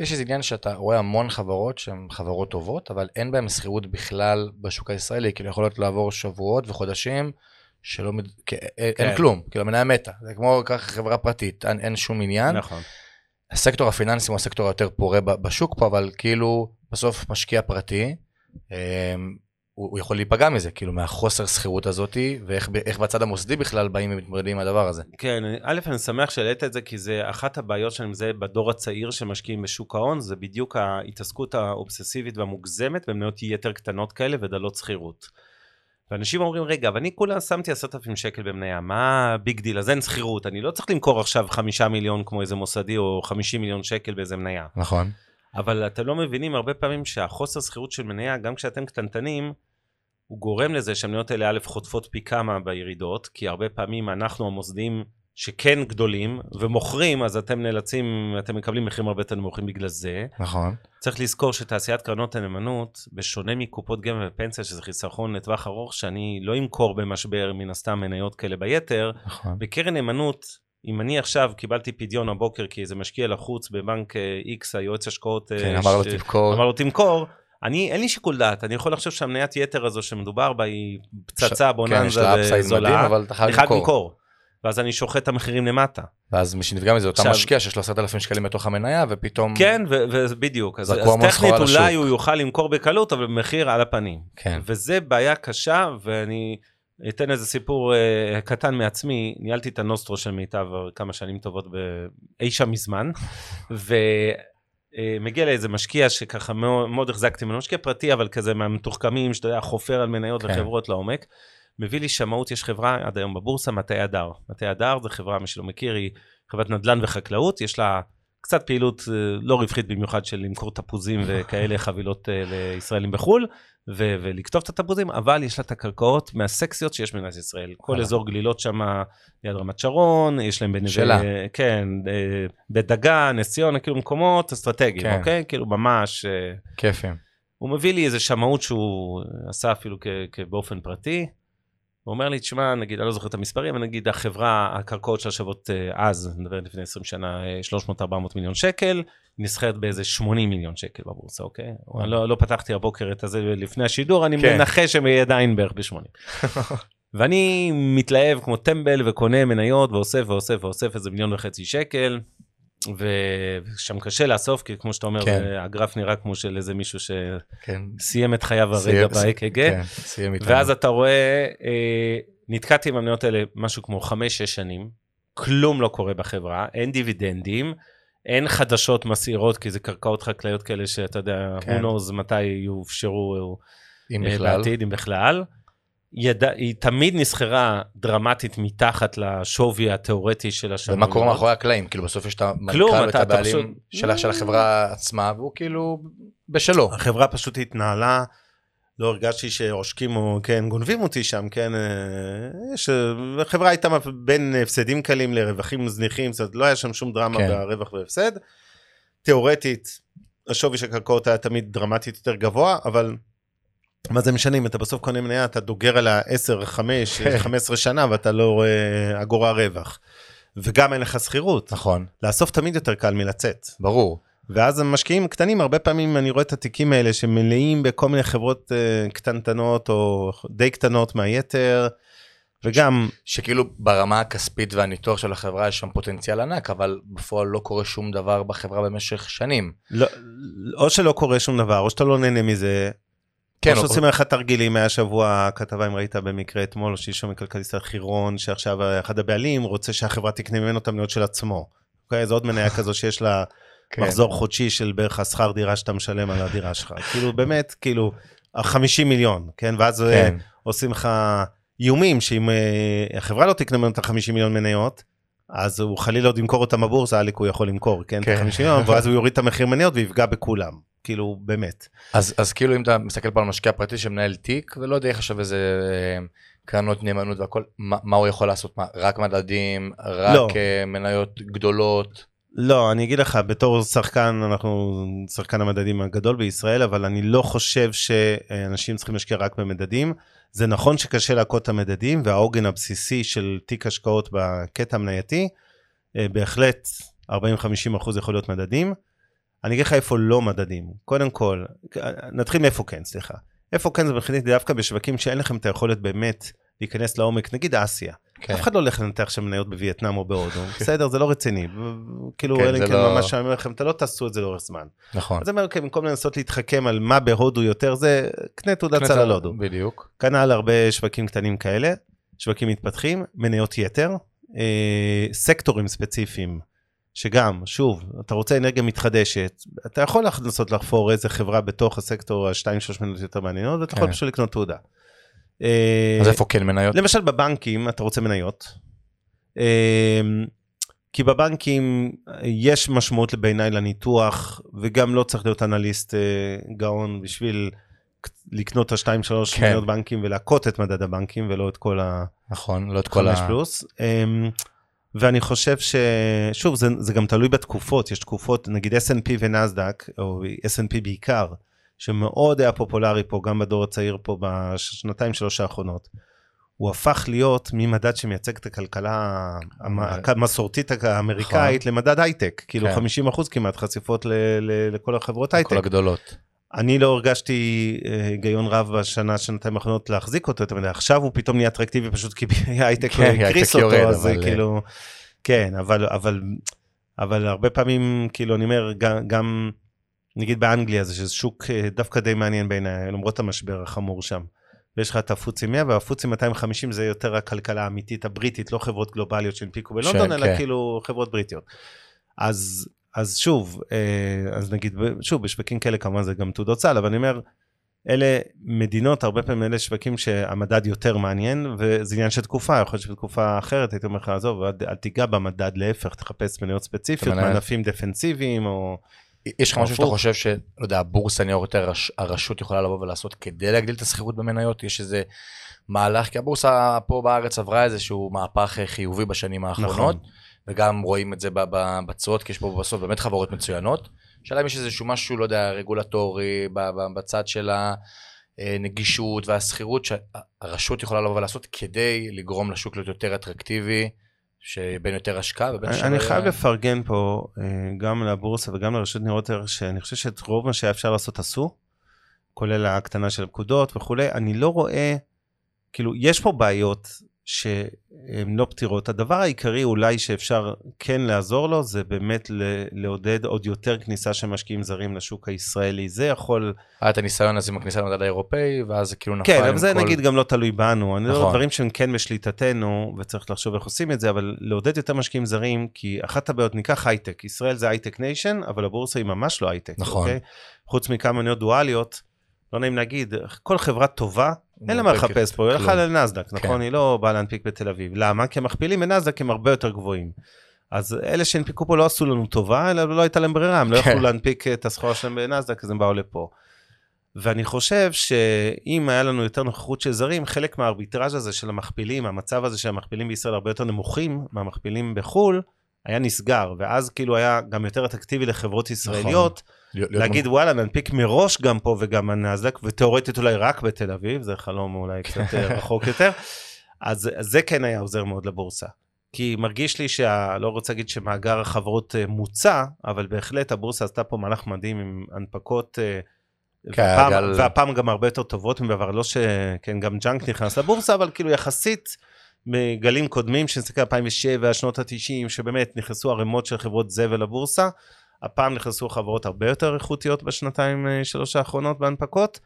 יש איזה עניין שאתה רואה המון חברות שהן חברות טובות, אבל אין בהן שכירות בכלל בשוק הישראלי, כאילו יכולות לעבור שבועות וחודשים שלא, כן. אין כלום, כאילו המניה מתה, זה כמו ככה חברה פרטית, אין, אין שום עניין. נכון. הסקטור הפיננסי הוא הסקטור היותר פורה בשוק פה, אבל כאילו בסוף משקיע פרטי, אמ, הוא, הוא יכול להיפגע מזה, כאילו מהחוסר סחירות הזאתי, ואיך בצד המוסדי בכלל באים ומתמודדים עם הדבר הזה. כן, א', אני שמח שהעלית את זה, כי זה אחת הבעיות שאני מזהה בדור הצעיר שמשקיעים בשוק ההון, זה בדיוק ההתעסקות האובססיבית והמוגזמת במניות יתר קטנות כאלה ודלות סחירות. ואנשים אומרים, רגע, אבל אני כולה שמתי עשרת אלפים שקל במניה, מה big deal? אז אין סחירות, אני לא צריך למכור עכשיו חמישה מיליון כמו איזה מוסדי, או חמישים מיליון שקל באיזה מניה. נכון. אבל אתם לא מבינים הרבה פעמים שהחוסר שכירות של מניה, גם כשאתם קטנטנים, הוא גורם לזה שהמניות האלה א' חוטפות פי כמה בירידות, כי הרבה פעמים אנחנו המוסדיים שכן גדולים ומוכרים, אז אתם נאלצים, אתם מקבלים מחירים הרבה יותר נמוכים בגלל זה. נכון. צריך לזכור שתעשיית קרנות הנאמנות, בשונה מקופות גמל ופנסיה, שזה חיסכון לטווח ארוך, שאני לא אמכור במשבר מן הסתם מניות כאלה ביתר, נכון. בקרן נאמנות, אם אני עכשיו קיבלתי פדיון הבוקר כי איזה משקיע לחוץ בבנק X, אה, היועץ השקעות, אה, כן, אמר לו תמכור, אמר לו תמכור, אני, אין לי שיקול דעת, אני יכול לחשוב שהמניית יתר הזו שמדובר בה היא פצצה, בוננזה כן, וזולה, אני חייב למכור. ואז אני שוחט את המחירים למטה. ואז מי שנפגע מזה, עכשיו- משקיע שיש לו 10,000 שקלים בתוך המניה, ופתאום... כן, ובדיוק. אז, אז טכנית. אולי הוא יוכל למכור בקלות, אבל במחיר על הפנים. כן. וזה בעיה קשה, ואני אתן איזה סיפור uh, קטן מעצמי. ניהלתי את הנוסטרו של מיטב כמה שנים טובות ב- אי שם מזמן, ומגיע לאיזה משקיע שככה מאוד, מאוד החזקתי ממנו, משקיע פרטי, אבל כזה מהמתוחכמים, שאתה יודע, חופר על מניות כן. וחברות לעומק. מביא לי שמאות, יש חברה עד היום בבורסה, מטה הדר. מטה הדר זה חברה, מי שלא מכיר, היא חברת נדל"ן וחקלאות, יש לה קצת פעילות אה, לא רווחית במיוחד של למכור תפוזים וכאלה חבילות אה, לישראלים בחו"ל, ו- ולקטוף את התפוזים, אבל יש לה את הקרקעות מהסקסיות שיש במדינת ישראל. כל. אזור גלילות שם ליד רמת שרון, יש להם בנווה... שלה. כן, אה, בית דגן, נס ציונה, כאילו מקומות אסטרטגיים, כן. אוקיי? כאילו ממש... אה, כיפים. הוא מביא לי איזה שמאות שהוא עשה אפילו כ- כ- באופן פרטי. הוא אומר לי, תשמע, נגיד, אני לא זוכר את המספרים, אבל נגיד החברה, הקרקעות שלה שוות אה, אז, אני מדבר לפני 20 שנה, אה, 300-400 מיליון שקל, נסחרת באיזה 80 מיליון שקל בבורסה, אוקיי? אני לא, לא פתחתי הבוקר את הזה לפני השידור, אני כן. מנחש שהם יהיה עדיין בערך ב-80. ואני מתלהב כמו טמבל וקונה מניות ואוסף ואוסף ואוסף איזה מיליון וחצי שקל. ושם קשה לאסוף, כי כמו שאתה אומר, כן. אה, הגרף נראה כמו של איזה מישהו כן. שסיים את חייו הרגע ב-AKG, כן. ואז אתה רואה, אה, נתקעתי עם המניות האלה משהו כמו 5-6 שנים, כלום לא קורה בחברה, אין דיבידנדים, אין חדשות מסעירות, כי זה קרקעות חקלאיות כאלה שאתה יודע, כן. who knows מתי יאופשרו אם אה, בכלל. בעתיד, אם בכלל. ידע, היא תמיד נסחרה דרמטית מתחת לשווי התיאורטי של השנים. ומה קורה מאחורי הקלעים? כאילו בסוף יש את כלום, המנכ"ל ואת אתה- אתה הבעלים פשוט- של של החברה עצמה, והוא כאילו בשלו. החברה פשוט התנהלה, לא הרגשתי שעושקים או כן גונבים אותי שם, כן, אה, יש, אה, החברה הייתה בין הפסדים קלים לרווחים זניחים, זאת אומרת לא היה שם שום דרמה כן. ברווח והפסד. תיאורטית, השווי של הקרקעות היה תמיד דרמטית יותר גבוה, אבל מה זה משנה אם אתה בסוף קונה מניה, אתה דוגר על ה-10, 5, 15 שנה ואתה לא רואה אגורה רווח. וגם אין לך שכירות. נכון, לאסוף תמיד יותר קל מלצאת. ברור. ואז המשקיעים קטנים, הרבה פעמים אני רואה את התיקים האלה שמלאים בכל מיני חברות uh, קטנטנות או די קטנות מהיתר, וגם, שכאילו ברמה הכספית והניתוח של החברה יש שם פוטנציאל ענק, אבל בפועל לא קורה שום דבר בחברה במשך שנים. לא, או שלא קורה שום דבר, או שאתה לא נהנה מזה, כן, או שעושים לך תרגילים, היה שבוע כתבה אם ראית במקרה אתמול, או שלשום מכלכליסט החירון, שעכשיו אחד הבעלים רוצה שהחברה תקנה ממנו את המניות של עצמו. אוקיי, זו עוד מניה כזו שיש לה כן. מחזור חודשי של בערך השכר דירה שאתה משלם על הדירה שלך. כאילו באמת, כאילו, 50 מיליון, כן? ואז אה, כן, עושים לך איומים שאם אה, החברה לא תקנה ממנו את ה-50 מיליון מניות, אז הוא חלילה עוד ימכור אותם בבורסה, אליק הוא יכול למכור, כן? כן. את ה-50 מיליון, ואז הוא יוריד את המחיר מניות ויפגע בכולם. כאילו, באמת. אז, אז כאילו אם אתה מסתכל פה על משקיע פרטי שמנהל תיק ולא יודע איך עכשיו איזה אה, קרנות נאמנות והכל, מה, מה הוא יכול לעשות? מה, רק מדדים, רק לא. אה, מניות גדולות? לא, אני אגיד לך, בתור שחקן, אנחנו שחקן המדדים הגדול בישראל, אבל אני לא חושב שאנשים צריכים להשקיע רק במדדים. זה נכון שקשה להכות את המדדים, והעוגן הבסיסי של תיק השקעות בקטע המנייתי, אה, בהחלט 40-50 אחוז יכול להיות מדדים. אני אגיד לך איפה לא מדדים. קודם כל, נתחיל מאיפה כן, סליחה. איפה כן זה מבחינתי דווקא בשווקים שאין לכם את היכולת באמת להיכנס לעומק, נגיד אסיה. כן. אף אחד לא הולך לנתח שם מניות בווייטנאם או בהודו, בסדר, זה לא רציני. כאילו, כן, אם כן לא- ממש אומר לכם, אתה לא תעשו את זה לאורך זמן. נכון. אז אני אומר, כן, במקום לנסות להתחכם על מה בהודו יותר, זה קנה תעודת סל על הודו. בדיוק. כנ"ל הרבה שווקים קטנים כאלה, שווקים מתפתחים, מניות יתר, אה, סקטורים ספציפיים, שגם, שוב, אתה רוצה אנרגיה מתחדשת, אתה יכול לנסות לחפור איזה חברה בתוך הסקטור השתיים שלוש מניות יותר מעניינות, ואתה יכול כן. פשוט לקנות תעודה. אז איפה כן מניות? למשל בבנקים אתה רוצה מניות. אמ, כי בבנקים יש משמעות בעיניי לניתוח וגם לא צריך להיות אנליסט אה, גאון בשביל לקנות את השתיים שלוש כן. מניות בנקים ולהכות את מדד הבנקים ולא את כל נכון, לא את כל ה... פלוס. ואני חושב ששוב זה, זה גם תלוי בתקופות יש תקופות נגיד S&P ונסדק או S&P בעיקר שמאוד היה פופולרי פה גם בדור הצעיר פה בשנתיים שלוש האחרונות. הוא הפך להיות ממדד שמייצג את הכלכלה המ- המסורתית האמריקאית למדד הייטק כאילו כן. 50 אחוז כמעט חשיפות ל- ל- לכל החברות כל הייטק הגדולות. אני לא הרגשתי אה, היגיון רב בשנה, שנתיים האחרונות להחזיק אותו, אתה יודע, עכשיו הוא פתאום נהיה אטרקטיבי פשוט כי הייטק כן, הקריס הייטק אותו, יורד, אז אבל- כאילו, כן, אבל, אבל, אבל הרבה פעמים, כאילו, אני אומר, גם, גם נגיד באנגליה, זה שזה שוק אה, דווקא די מעניין בעיניי, למרות המשבר החמור שם. ויש לך את הפוצי 100 והפוצי 250 זה יותר הכלכלה האמיתית הבריטית, לא חברות גלובליות שהנפיקו בלונדון, ש- אלא כן. כאילו חברות בריטיות. אז, אז שוב, אה, אז נגיד, שוב, בשווקים כאלה כמובן זה גם תעודות סל, אבל אני אומר, אלה מדינות, הרבה פעמים אלה שווקים שהמדד יותר מעניין, וזה עניין של תקופה, יכול להיות שבתקופה אחרת הייתי אומר לך, עזוב, אל, תיגע במדד, להפך, תחפש מניות ספציפיות, מענפים דפנסיביים, או... יש לך משהו שאתה. חושב שלא יודע, הבורסה ניירות ערך, הרשות יכולה לבוא ולעשות כדי להגדיל את השכירות במניות? יש איזה מהלך, כי הבורסה פה בארץ עברה איזשהו מהפך חיובי בשנים האחרונות, נכון. וגם רואים את זה ב- ב- בתשואות, כי יש פה בסוף באמת חברות מצוינות. השאלה אם יש איזשהו משהו, לא יודע, רגולטורי, בצד של הנגישות והשכירות, שהרשות יכולה לבוא ולעשות כדי לגרום לשוק להיות יותר אטרקטיבי, שבין יותר השקעה ובין שלא אני חייב לפרגן פה אה, גם לבורסה וגם לרשות ניירות ערך, שאני חושב שאת רוב מה שהיה אפשר לעשות עשו, כולל ההקטנה של הפקודות וכולי, אני לא רואה, כאילו, יש פה בעיות שהן לא פתירות. הדבר העיקרי אולי שאפשר כן לעזור לו, זה באמת לעודד עוד יותר כניסה של משקיעים זרים לשוק הישראלי. זה יכול... היה את הניסיון הזה עם הכניסה למדד האירופאי, ואז זה כאילו נפל כן, אבל זה כל... נגיד גם לא תלוי בנו. אני נכון. לא דברים שהם כן בשליטתנו, וצריך לחשוב איך עושים את זה, אבל לעודד יותר משקיעים זרים, כי אחת הבעיות, ניקח הייטק, ישראל זה הייטק nation, אבל הבורסה היא ממש לא הייטק. נכון. אוקיי? חוץ מכמה מניות דואליות, לא נעים להגיד, כל חברה טובה, אין לה מה לחפש פה, היא כלום. לנסדק, כן. נכון? היא לא באה להנפיק בתל אביב. למה? כי המכפילים בנסדק הם הרבה יותר גבוהים. אז אלה שהנפיקו פה לא עשו לנו טובה, אלא לא הייתה להם ברירה, הם לא כן. יכלו להנפיק את הסחורה שלהם בנסדק, אז הם באו לפה. ואני חושב שאם היה לנו יותר נוכחות של זרים, חלק מהארביטראז' הזה של המכפילים, המצב הזה שהמכפילים בישראל הרבה יותר נמוכים מהמכפילים בחו"ל, היה נסגר, ואז כאילו היה גם יותר אטרקטיבי לחברות ישראליות, להיות להגיד וואלה ננפיק מראש גם פה וגם בנאסדק, ותאורטית אולי רק בתל אביב, זה חלום אולי קצת אה, רחוק יותר, אז, זה כן היה עוזר מאוד לבורסה. כי מרגיש לי שה... לא רוצה להגיד שמאגר החברות אה, מוצע, אבל בהחלט הבורסה עשתה פה מהלך מדהים עם הנפקות, אה, כן, והפעם, הגל- והפעם גם הרבה יותר טובות מבעבר, לא שכן, גם ג'אנק נכנס לבורסה, אבל כאילו יחסית מגלים קודמים, שנסתכל 2007, שנות ה-90, שבאמת נכנסו ערימות של חברות זבל לבורסה, הפעם נכנסו חברות הרבה יותר איכותיות בשנתיים, אה, שלוש האחרונות בהנפקות.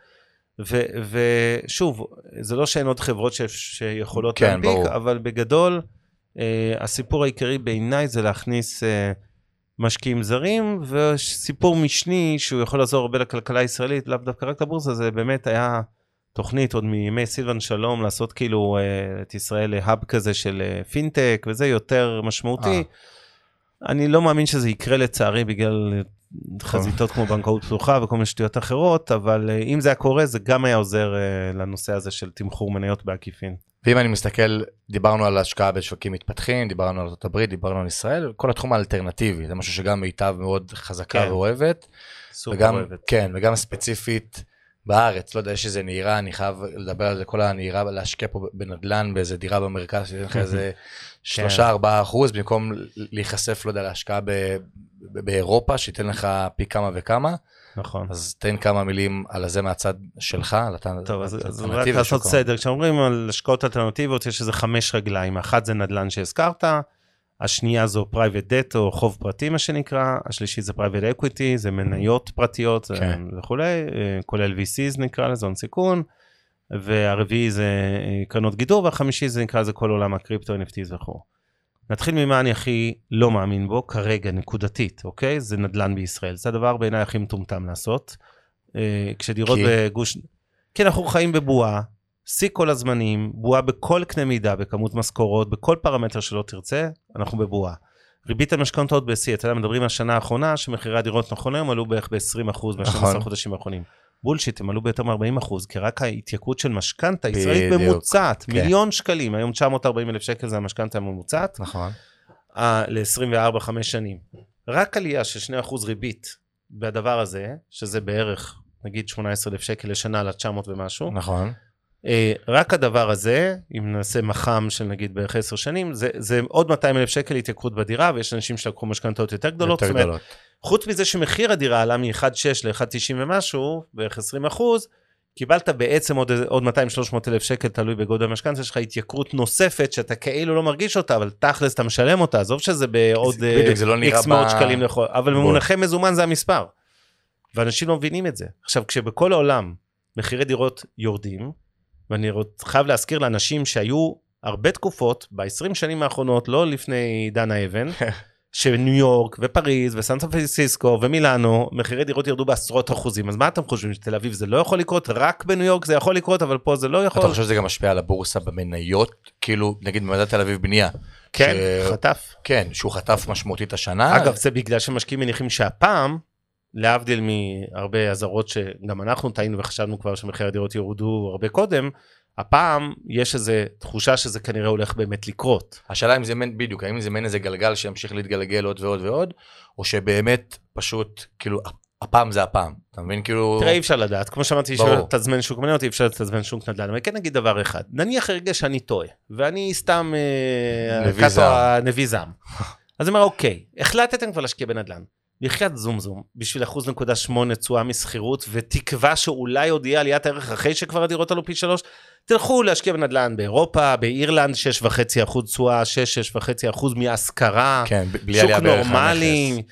ו- ושוב, זה לא שאין עוד חברות ש- שיכולות כן, להנפיק, ברור. אבל בגדול, אה, הסיפור העיקרי בעיניי זה להכניס אה, משקיעים זרים, וסיפור משני שהוא יכול לעזור הרבה לכלכלה הישראלית, לאו דווקא רק לבורסה, זה באמת היה תוכנית עוד מימי סילבן שלום, לעשות כאילו אה, את ישראל להאב כזה של אה, פינטק, וזה יותר משמעותי. אה. אני לא מאמין שזה יקרה לצערי בגלל חזיתות כמו בנקאות פתוחה וכל מיני שטויות אחרות, אבל אה, אם זה היה קורה זה גם היה עוזר אה, לנושא הזה של תמחור מניות בעקיפין. ואם אני מסתכל, דיברנו על השקעה בשווקים מתפתחים, דיברנו על ארה"ב, דיברנו על ישראל, כל התחום האלטרנטיבי, זה משהו שגם מיטב מאוד חזקה כן. ואוהבת. סופר וגם, אוהבת. כן, וגם ספציפית בארץ, לא יודע, יש איזה נהירה, אני חייב לדבר על זה, כל הנהירה, להשקיע פה בנדלן, באיזה דירה במרכז, שייתן לך איזה שלושה, ארבעה אחוז, במקום להיחשף, לא יודע, להשקעה ב- באירופה, שייתן לך פי כמה וכמה. נכון. אז תן כמה מילים על זה מהצד שלך, על הת- טוב, אז, אז רק לעשות. סדר, כשאומרים על השקעות אלטרנטיביות יש איזה חמש רגליים, אחת זה נדל"ן שהזכרת, השנייה זו private debt או חוב פרטי מה שנקרא, השלישי זה private equity, זה מניות פרטיות כן. וכולי, אה, כולל VCs נקרא לזה, הון סיכון, והרביעי זה אה, קרנות גידור, והחמישי זה נקרא לזה כל עולם הקריפטו, NFTs וכו'. נתחיל ממה אני הכי לא מאמין בו כרגע נקודתית, אוקיי? זה נדל"ן בישראל, זה הדבר בעיניי הכי מטומטם לעשות. אה, כשדירות כי? בגוש... כי אנחנו חיים בבועה, שיא כל הזמנים, בועה בכל קנה מידה, בכמות משכורות, בכל פרמטר שלא תרצה, אנחנו בבועה. ריבית המשכנתאות בשיא, אתה יודע, מדברים על השנה האחרונה, שמחירי הדירות נכון היום עלו בערך ב-20% ב-12 נכון. חודשים האחרונים. בולשיט, הם עלו ביותר מ-40%, כי רק ההתייקרות של משכנתה ישראלית ממוצעת, כן. מיליון שקלים, היום 940 אלף שקל זה המשכנתה הממוצעת, נכון. ל-24-5 שנים. רק עלייה של 2% ריבית בדבר הזה, שזה בערך, נגיד 18 אלף שקל לשנה ל-900 ומשהו, נכון. אה, רק הדבר הזה, אם נעשה מח"מ של נגיד בערך 10 שנים, זה, זה עוד 200 אלף שקל התייקרות בדירה, ויש אנשים שלקחו משכנתאות יותר גדולות. יותר זאת גדולות. חוץ מזה שמחיר הדירה עלה מ-1.6 ל-1.90 ומשהו, בערך 20 אחוז, קיבלת בעצם עוד, עוד 200-300 אלף שקל, תלוי בגודל המשכנתה שלך, התייקרות נוספת שאתה כאילו לא מרגיש אותה, אבל תכלס אתה משלם אותה, עזוב שזה בעוד בדיוק, זה לא איקס מאות ב- שקלים לכל, אבל. במונחי מזומן זה המספר. ואנשים לא מבינים את זה. עכשיו, כשבכל העולם מחירי דירות יורדים, ואני חייב להזכיר לאנשים שהיו הרבה תקופות, ב-20 שנים האחרונות, לא לפני עידן האבן, שניו יורק ופריז וסן פרנסיסקו ומילאנו, מחירי דירות ירדו בעשרות אחוזים. אז מה אתם חושבים, שתל אביב זה לא יכול לקרות? רק בניו יורק זה יכול לקרות, אבל פה זה לא יכול? אתה חושב שזה גם משפיע על הבורסה במניות? כאילו, נגיד במדד תל אביב בנייה. כן, ש- חטף. כן, שהוא חטף משמעותית השנה. אגב, זה בגלל שמשקיעים מניחים שהפעם, להבדיל מהרבה אזהרות שגם אנחנו טעינו וחשבנו כבר שמחירי הדירות יורדו הרבה קודם, הפעם יש איזו תחושה שזה כנראה הולך באמת לקרות. השאלה אם זה מעין, בדיוק, האם זה מעין איזה גלגל שימשיך להתגלגל עוד ועוד ועוד, או שבאמת פשוט, כאילו, הפעם זה הפעם. אתה מבין? כאילו... תראה, אי אפשר לדעת, כמו שאמרתי, אי אפשר. לתזמן שוק מניות, אי אפשר לתזמן שוק נדל"ן, אבל כן נגיד דבר אחד, נניח רגע שאני טועה, ואני סתם אה, נביא זעם. אז אני אומר, אוקיי, החלטתם כבר להשקיע בנדל"ן, בחייאת זום זום, בשביל אחוז נקודה שמונה תשואה משכירות, ותקווה שאולי עוד יהיה עליית ערך אחרי שכבר הדירות עלו פי שלוש, תלכו להשקיע בנדל"ן באירופה, באירלנד, 6.5 אחוז תשואה, 6-6.5 אחוז מהשכרה. כן, בלי שוק נורמלי,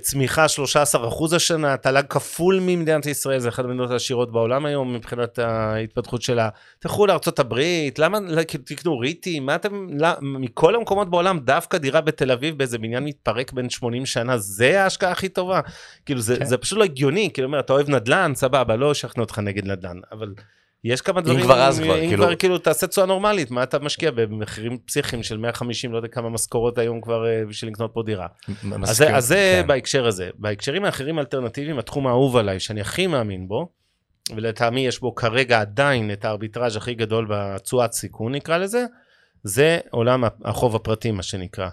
צמיחה 13 אחוז השנה, תל"ג כפול ממדינת ישראל, זה אחת המדינות העשירות בעולם היום מבחינת ההתפתחות שלה. תלכו הברית, למה, לא, תקנו ריטים, מה אתם, לא, מכל המקומות בעולם, דווקא דירה בתל אביב באיזה בניין מתפרק בין 80 שנה, זה ההשקעה הכי טובה. כאילו זה, כן. זה פשוט לא הגיוני, כאילו, אומר, אתה אוהב נדל"ן, סבבה, לא אשכנע אותך נגד נדל"ן, אבל... יש כמה דברים, כבר אז כבר, אם כאילו- כבר כאילו תעשה תשואה נורמלית, מה אתה משקיע במחירים פסיכיים של 150, לא יודע כמה משכורות היום כבר אה, בשביל לקנות פה דירה. אז זה כן. בהקשר הזה. בהקשרים האחרים האלטרנטיביים, התחום האהוב עליי, שאני הכי מאמין בו, ולטעמי יש בו כרגע עדיין את הארביטראז' הכי גדול בתשואת סיכון נקרא לזה, זה עולם החוב הפרטי מה שנקרא.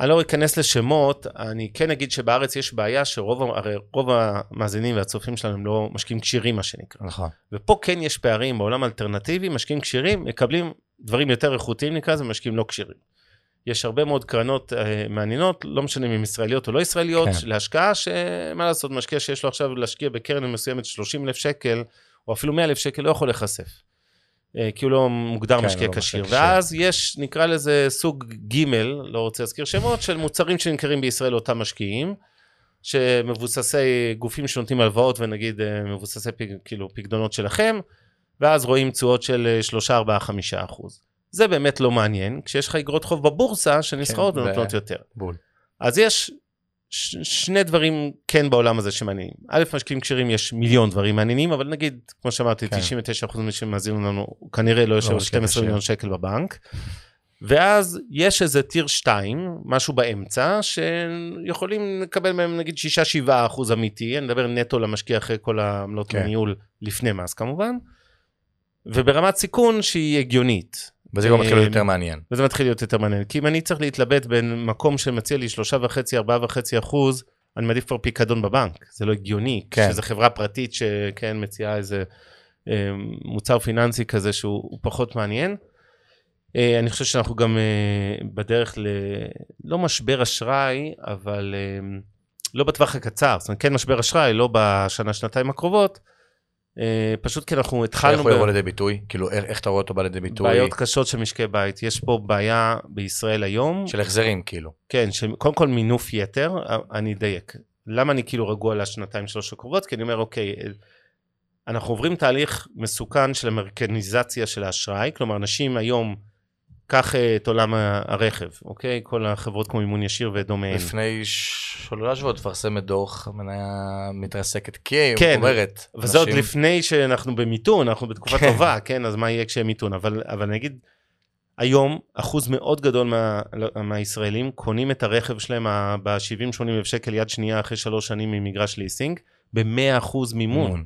אני לא אכנס לשמות, אני כן אגיד שבארץ יש בעיה שרוב הרי רוב המאזינים והצופים שלנו הם לא משקיעים כשירים מה שנקרא. נכון. ופה כן יש פערים בעולם האלטרנטיבי, משקיעים כשירים מקבלים דברים יותר איכותיים נקרא לזה, משקיעים לא כשירים. יש הרבה מאוד קרנות אה, מעניינות, לא משנה אם הן ישראליות או לא ישראליות. כן. להשקעה שמה לעשות, משקיע שיש לו עכשיו להשקיע בקרן מסוימת 30 אלף שקל, או אפילו 100 אלף שקל, לא יכול להיחשף. אה, כי הוא לא מוגדר כן, משקיע הוא לא כשיר. ואז יש, נקרא לזה סוג ג', לא רוצה להזכיר שמות, של מוצרים שנמכרים בישראל לאותם משקיעים. שמבוססי גופים שנותנים הלוואות ונגיד אה, מבוססי פק, כאילו פקדונות שלכם, ואז רואים תשואות של אה, 3, 4, 5 אחוז. זה באמת לא מעניין, כשיש לך אגרות חוב בבורסה שנסחרות כן, ו- ונותנות יותר. בול. אז יש ש- שני דברים כן בעולם הזה שמעניינים. א', משקיעים כשרים יש מיליון דברים מעניינים, אבל נגיד, כמו שאמרתי, כן. 99% ממי שמאזינים לנו, כנראה לא יושב על משקיע 12 כשיר. מיליון שקל בבנק. ואז יש איזה טיר 2, משהו באמצע, שיכולים לקבל מהם נגיד 6-7 אחוז אמיתי, אני מדבר נטו למשקיע אחרי כל העמלות כן. הניהול לפני מס כמובן, וברמת סיכון שהיא הגיונית. וזה גם מתחיל להיות אה, יותר מעניין. וזה מתחיל להיות יותר מעניין. כי אם אני צריך להתלבט בין מקום שמציע לי שלושה וחצי, ארבעה וחצי אחוז, אני מעדיף כבר פיקדון בבנק. זה לא הגיוני. כן. שזו חברה פרטית שכן מציעה איזה אה, מוצר פיננסי כזה שהוא הוא פחות מעניין. אה, אני חושב שאנחנו גם אה, בדרך ל... לא משבר אשראי, אבל אה, לא בטווח הקצר. זאת אומרת, כן משבר אשראי, לא בשנה, שנתיים הקרובות. אה, פשוט כי אנחנו איך התחלנו... הוא ב- יבוא לידי ביטוי? כאילו, איך איך אתה רואה אותו בא לידי ביטוי? בעיות קשות של משקי בית. יש פה בעיה בישראל היום, של החזרים, כאילו. כן, שקודם כל מינוף יתר, אני אדייק. למה אני כאילו רגוע לשנתיים שלוש הקרובות? כי אני אומר, אוקיי, אנחנו עוברים תהליך מסוכן של אמריקניזציה של האשראי, כלומר, אנשים היום, קח אה, את עולם הרכב, אוקיי? כל החברות כמו מימון ישיר ודומיהן. לפני שלושה שבועות תפרסם דוח, המניה מתרסקת, כי היא כן, אומרת, וזה עוד לפני שאנחנו במיתון, אנחנו בתקופה כן. טובה, כן? אז מה יהיה כשיהיה מיתון? אבל, אבל נגיד, היום אחוז מאוד גדול מה, מהישראלים קונים את הרכב שלהם ב-70-80 אלף שקל יד שנייה אחרי שלוש שנים ממגרש ליסינג, ב-100 אחוז מימון. מימון.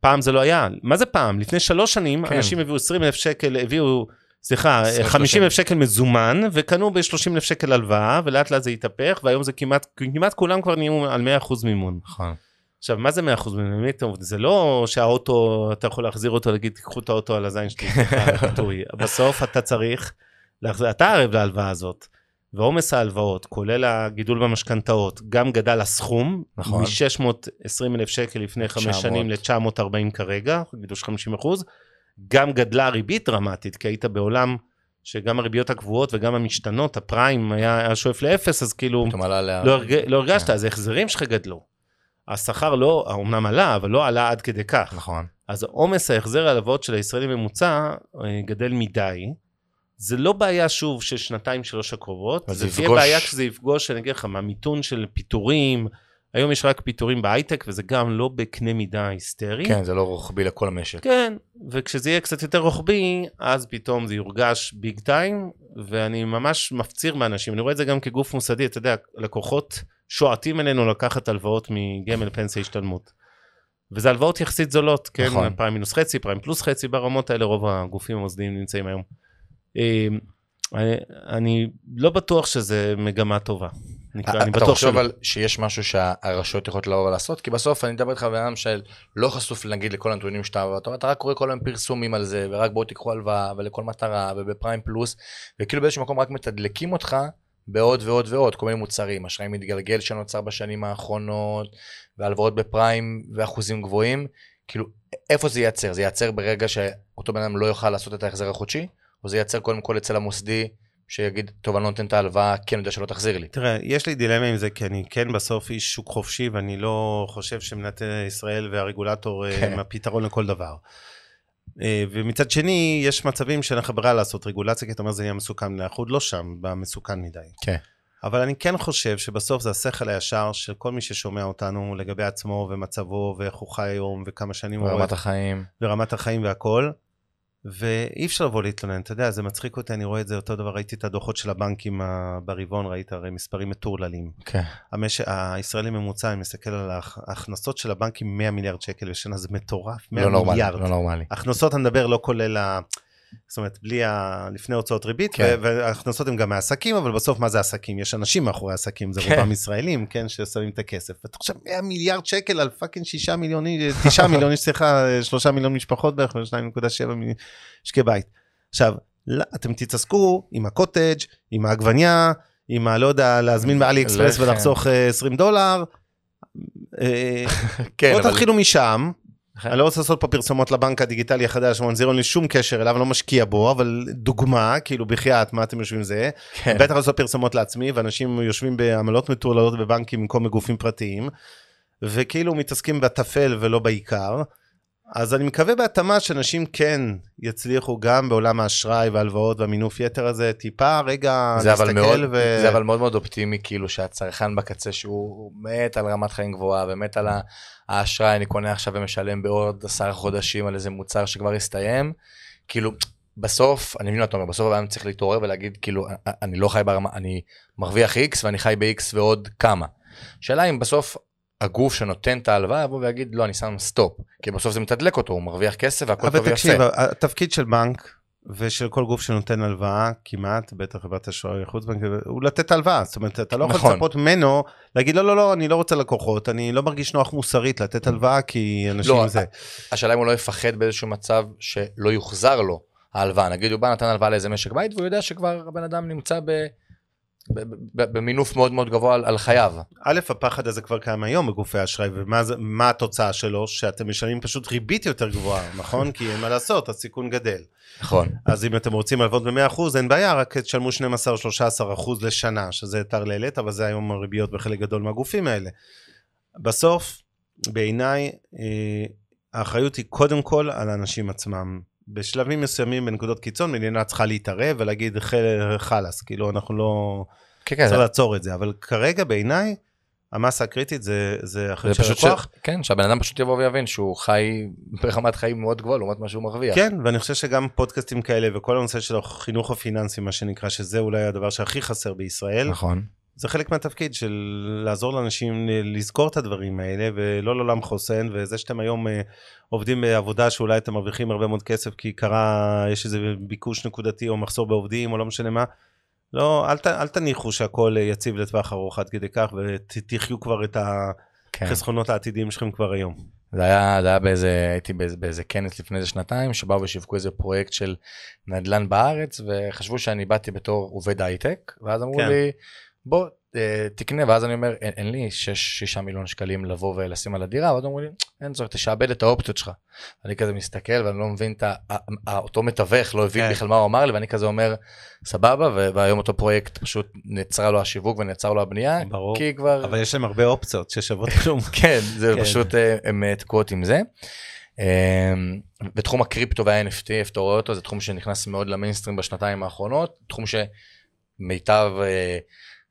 פעם זה לא היה. מה זה פעם? לפני שלוש שנים כן. אנשים הביאו 20 אלף שקל, הביאו, סליחה, 20, 50 אלף שקל מזומן, וקנו ב-30 אלף שקל הלוואה, ולאט לאט זה התהפך, והיום זה כמעט, כמעט כולם כבר נהיו על 100 אחוז מימון. נכון. עכשיו, מה זה 100% ממי אתם עובדים? זה לא שהאוטו, אתה יכול להחזיר אותו, להגיד, תיקחו את האוטו על הזין שלי. בסוף אתה צריך, להחזיר, אתה ערב להלוואה הזאת. ועומס ההלוואות, כולל הגידול במשכנתאות, גם גדל הסכום, נכון. מ-620 אלף שקל לפני חמש 900. שנים ל-940 כרגע, גידול של 50 אחוז. גם גדלה הריבית דרמטית, כי היית בעולם שגם הריביות הקבועות וגם המשתנות, הפריים היה, היה שואף לאפס, אז כאילו. לא, הרג, לא הרגשת, כן. אז ההחזרים שלך גדלו. השכר לא, אמנם עלה, אבל לא עלה עד כדי כך. נכון. אז עומס ההחזר ההלוואות של הישראלי ממוצע אה, גדל מדי. זה לא בעיה שוב של שנתיים שלוש הקרובות, זה זה תהיה יפגוש- בעיה כשזה יפגוש, אני אגיד לך, מהמיתון של פיטורים, היום יש רק פיטורים בהייטק וזה גם לא בקנה מידה היסטרי. כן, זה לא רוחבי לכל המשק. כן, וכשזה יהיה קצת יותר רוחבי, אז פתאום זה יורגש ביג טיים, ואני ממש מפציר באנשים, אני רואה את זה גם כגוף מוסדי, אתה יודע, לקוחות שועטים אלינו לקחת הלוואות מגמל פנסיה השתלמות. וזה הלוואות יחסית זולות, כן, נכון. פריים מינוס חצי, פריים פלוס חצי, ברמות האלה רוב הגופים המוסדיים נמצאים היום. אה, אני, אני לא בטוח שזה מגמה טובה. נקרא, אני אתה בטוח חושב שלא. אבל שיש משהו שהרשויות יכולות לבוא ולעשות? כי בסוף אני מדבר איתך בן אדם שלא חשוף נגיד לכל הנתונים שאתה, אתה, אתה רק קורא כל היום פרסומים על זה, ורק בואו תיקחו הלוואה, ולכל מטרה, ובפריים פלוס, וכאילו באיזשהו מקום רק מתדלקים אותך בעוד ועוד ועוד, כל מיני מוצרים, אשראי מתגלגל שנוצר בשנים האחרונות, והלוואות בפריים ואחוזים גבוהים, כאילו איפה זה ייצר? זה ייצר ברגע שאותו בן אדם לא יוכל לעשות את ההחזר החודשי, או זה ייצר קודם כל אצל המוסדי, שיגיד, טוב, אני לא נותן את ההלוואה, כן יודע שלא תחזיר לי. תראה, יש לי דילמה עם זה, כי אני כן בסוף איש שוק חופשי, ואני לא חושב שמדינת ישראל והרגולטור אה, כן. הם הפתרון לכל דבר. אה, ומצד שני, יש מצבים שאין לך ברירה לעשות רגולציה, כי אתה אומר זה יהיה מסוכן, אנחנו עוד לא שם, במסוכן מדי. כן. אבל אני כן חושב שבסוף זה השכל הישר של כל מי ששומע אותנו לגבי עצמו ומצבו ואיך הוא חי היום וכמה שנים הוא רואה רמת החיים. ורמת החיים והכל. ואי אפשר לבוא להתלונן, אתה יודע, זה מצחיק אותי, אני רואה את זה אותו דבר, ראיתי את הדוחות של הבנקים ברבעון, ראית הרי מספרים מטורללים. כן. המש... הישראלי ממוצע, אני מסתכל על ההכ- ההכנסות של הבנקים 100 מיליארד שקל בשנה, זה מטורף, 100 לא נורמלי, מיליארד. לא נורמלי. הכנסות אני מדבר לא כולל ה... זאת אומרת, בלי ה... לפני הוצאות ריבית, כן. וההכנסות הן גם מעסקים, אבל בסוף מה זה עסקים? יש אנשים מאחורי עסקים, זה כן. רובם ישראלים, כן, ששמים את הכסף. ואתה חושב 100 מיליארד שקל על fucking 6 מיליון, איש- 9 מיליון, איש, סליחה, 3 מיליון משפחות בערך, ו-2.7 משקי בית. עכשיו, לא, אתם תתעסקו עם הקוטג', עם העגבניה, עם ה... לא יודע, להזמין מעלי אקספרס. ולחסוך אה, 20 דולר. אה, כן, בואו אבל... תתחילו משם. נכון. אני לא רוצה לעשות פה פרסומות לבנק הדיגיטלי החדש, מונזירו, אין לי שום קשר אליו, לא משקיע בו, אבל דוגמה, כאילו בחייאת, מה אתם יושבים זה? כן. בטח לעשות פרסומות לעצמי, ואנשים יושבים בעמלות מטורללות בבנקים במקום בגופים פרטיים, וכאילו מתעסקים בטפל ולא בעיקר. אז אני מקווה בהתאמה שאנשים כן יצליחו גם בעולם האשראי וההלוואות והמינוף יתר הזה, טיפה רגע אבל, מאוד, ו... זה אבל מאוד מאוד אופטימי, כאילו שהצרכן בקצה שהוא מת על רמת חיים גבוהה ומת על האשראי, אני קונה עכשיו ומשלם בעוד עשרה חודשים על איזה מוצר שכבר הסתיים, כאילו בסוף, אני מבין מה אתה אומר, בסוף הבן אדם צריך להתעורר ולהגיד, כאילו, אני לא חי ברמה, אני מרוויח X ואני חי ב-X ועוד כמה. שאלה אם בסוף הגוף שנותן את ההלוואה יבוא ויגיד, לא, אני שם סטופ, כי בסוף זה מתדלק אותו, הוא מרוויח כסף והכל טוב אבל ויפה. תקשיב, התפקיד של בנק ושל כל גוף שנותן הלוואה, כמעט, בטח חברת אשראי חוץ בנקאי, הוא לתת הלוואה. זאת אומרת, אתה לא יכול נכון. לצפות ממנו להגיד, לא, לא, לא, אני לא רוצה לקוחות, אני לא מרגיש נוח מוסרית לתת הלוואה, כי אנשים לא, זה. השאלה אם הוא לא יפחד באיזשהו מצב שלא יוחזר לו ההלוואה. נגיד הוא בא נתן הלוואה לאיזה משק בית והוא יודע שכבר הבן אדם נמצא ב... במינוף מאוד מאוד גבוה על, על חייו. א', הפחד הזה כבר קיים היום בגופי האשראי, ומה התוצאה שלו? שאתם משלמים פשוט ריבית יותר גבוהה, נכון? כי אין מה לעשות, הסיכון גדל. נכון. אז אם אתם רוצים הלוות ב-100%, אין בעיה, רק תשלמו 12-13% לשנה, שזה טרללת, אבל זה היום הריביות בחלק גדול מהגופים האלה. בסוף, בעיניי, אה, האחריות היא קודם כל על האנשים עצמם. בשלבים מסוימים, בנקודות קיצון, מדינה צריכה להתערב ולהגיד "ח- חלאס, כאילו אנחנו לא... כן, כן, צריך לעצור את זה, אבל כרגע בעיניי, המסה הקריטית זה, זה אחריות של פשוט ש... כן, שהבן אדם פשוט יבוא ויבין שהוא חי ברמת חיים מאוד גבוהה לעומת מה שהוא מרוויח. כן, ואני חושב שגם פודקאסטים כאלה וכל הנושא של החינוך הפיננסי, מה שנקרא, שזה אולי הדבר שהכי חסר בישראל, נכון. זה חלק מהתפקיד של לעזור לאנשים לזכור את הדברים האלה, ולא לעולם חוסן, וזה שאתם היום אה, עובדים בעבודה שאולי אתם מרוויחים הרבה מאוד כסף, כי קרה, יש איזה ביקוש נקודתי או מחסור בעובדים או לא משנה מה, לא, אל, ת, אל תניחו שהכל אה, יציב לטווח ארוך עד כדי כך, ותחיו כבר את, כן. החסכונות העתידיים שלכם כבר היום. זה היה, זה היה באיזה, הייתי באיזה, באיזה כנס לפני איזה שנתיים, שבאו ושיווקו איזה פרויקט של נדל"ן בארץ, וחשבו שאני באתי בתור עובד הייטק, ואז אמרו כן. לי, בוא, אה, תקנה, ואז אני אומר, אין, אין לי 6-6 מיליון שקלים לבוא ולשים על הדירה, ואז אמרו לי, אין צורך, תשעבד את האופציות שלך. אני כזה מסתכל ואני לא מבין את אותו מתווך, לא הבין כן. בכלל מה הוא אמר לי, ואני כזה אומר, סבבה, והיום אותו פרויקט פשוט נעצרה לו השיווק ונעצר לו הבנייה, ברור, כי כבר... אבל יש להם הרבה אופציות ששוות כלום. כן, זה כן. פשוט, אה, הם תקועות עם זה. בתחום הקריפטו וה-NFT, איפה אתה רואה אותו, זה תחום שנכנס מאוד למיינסטרים בשנתיים האחרונות, תחום שמיטב...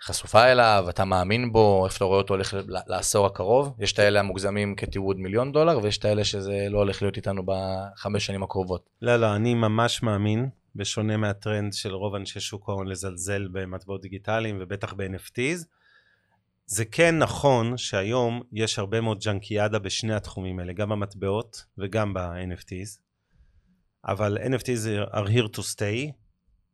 חשופה אליו, אתה מאמין בו, איפה אתה רואה אותו הולך לעשור הקרוב. יש את האלה המוגזמים כתיעוד מיליון דולר, ויש את האלה שזה לא הולך להיות איתנו בחמש שנים הקרובות. לא, לא, אני ממש מאמין, בשונה מהטרנד של רוב אנשי שוק ההון לזלזל במטבעות דיגיטליים ובטח ב-NFTs. זה כן נכון שהיום יש הרבה מאוד ג'אנקיאדה בשני התחומים האלה, גם במטבעות וגם ב-NFTs. אבל NFTs are here to stay,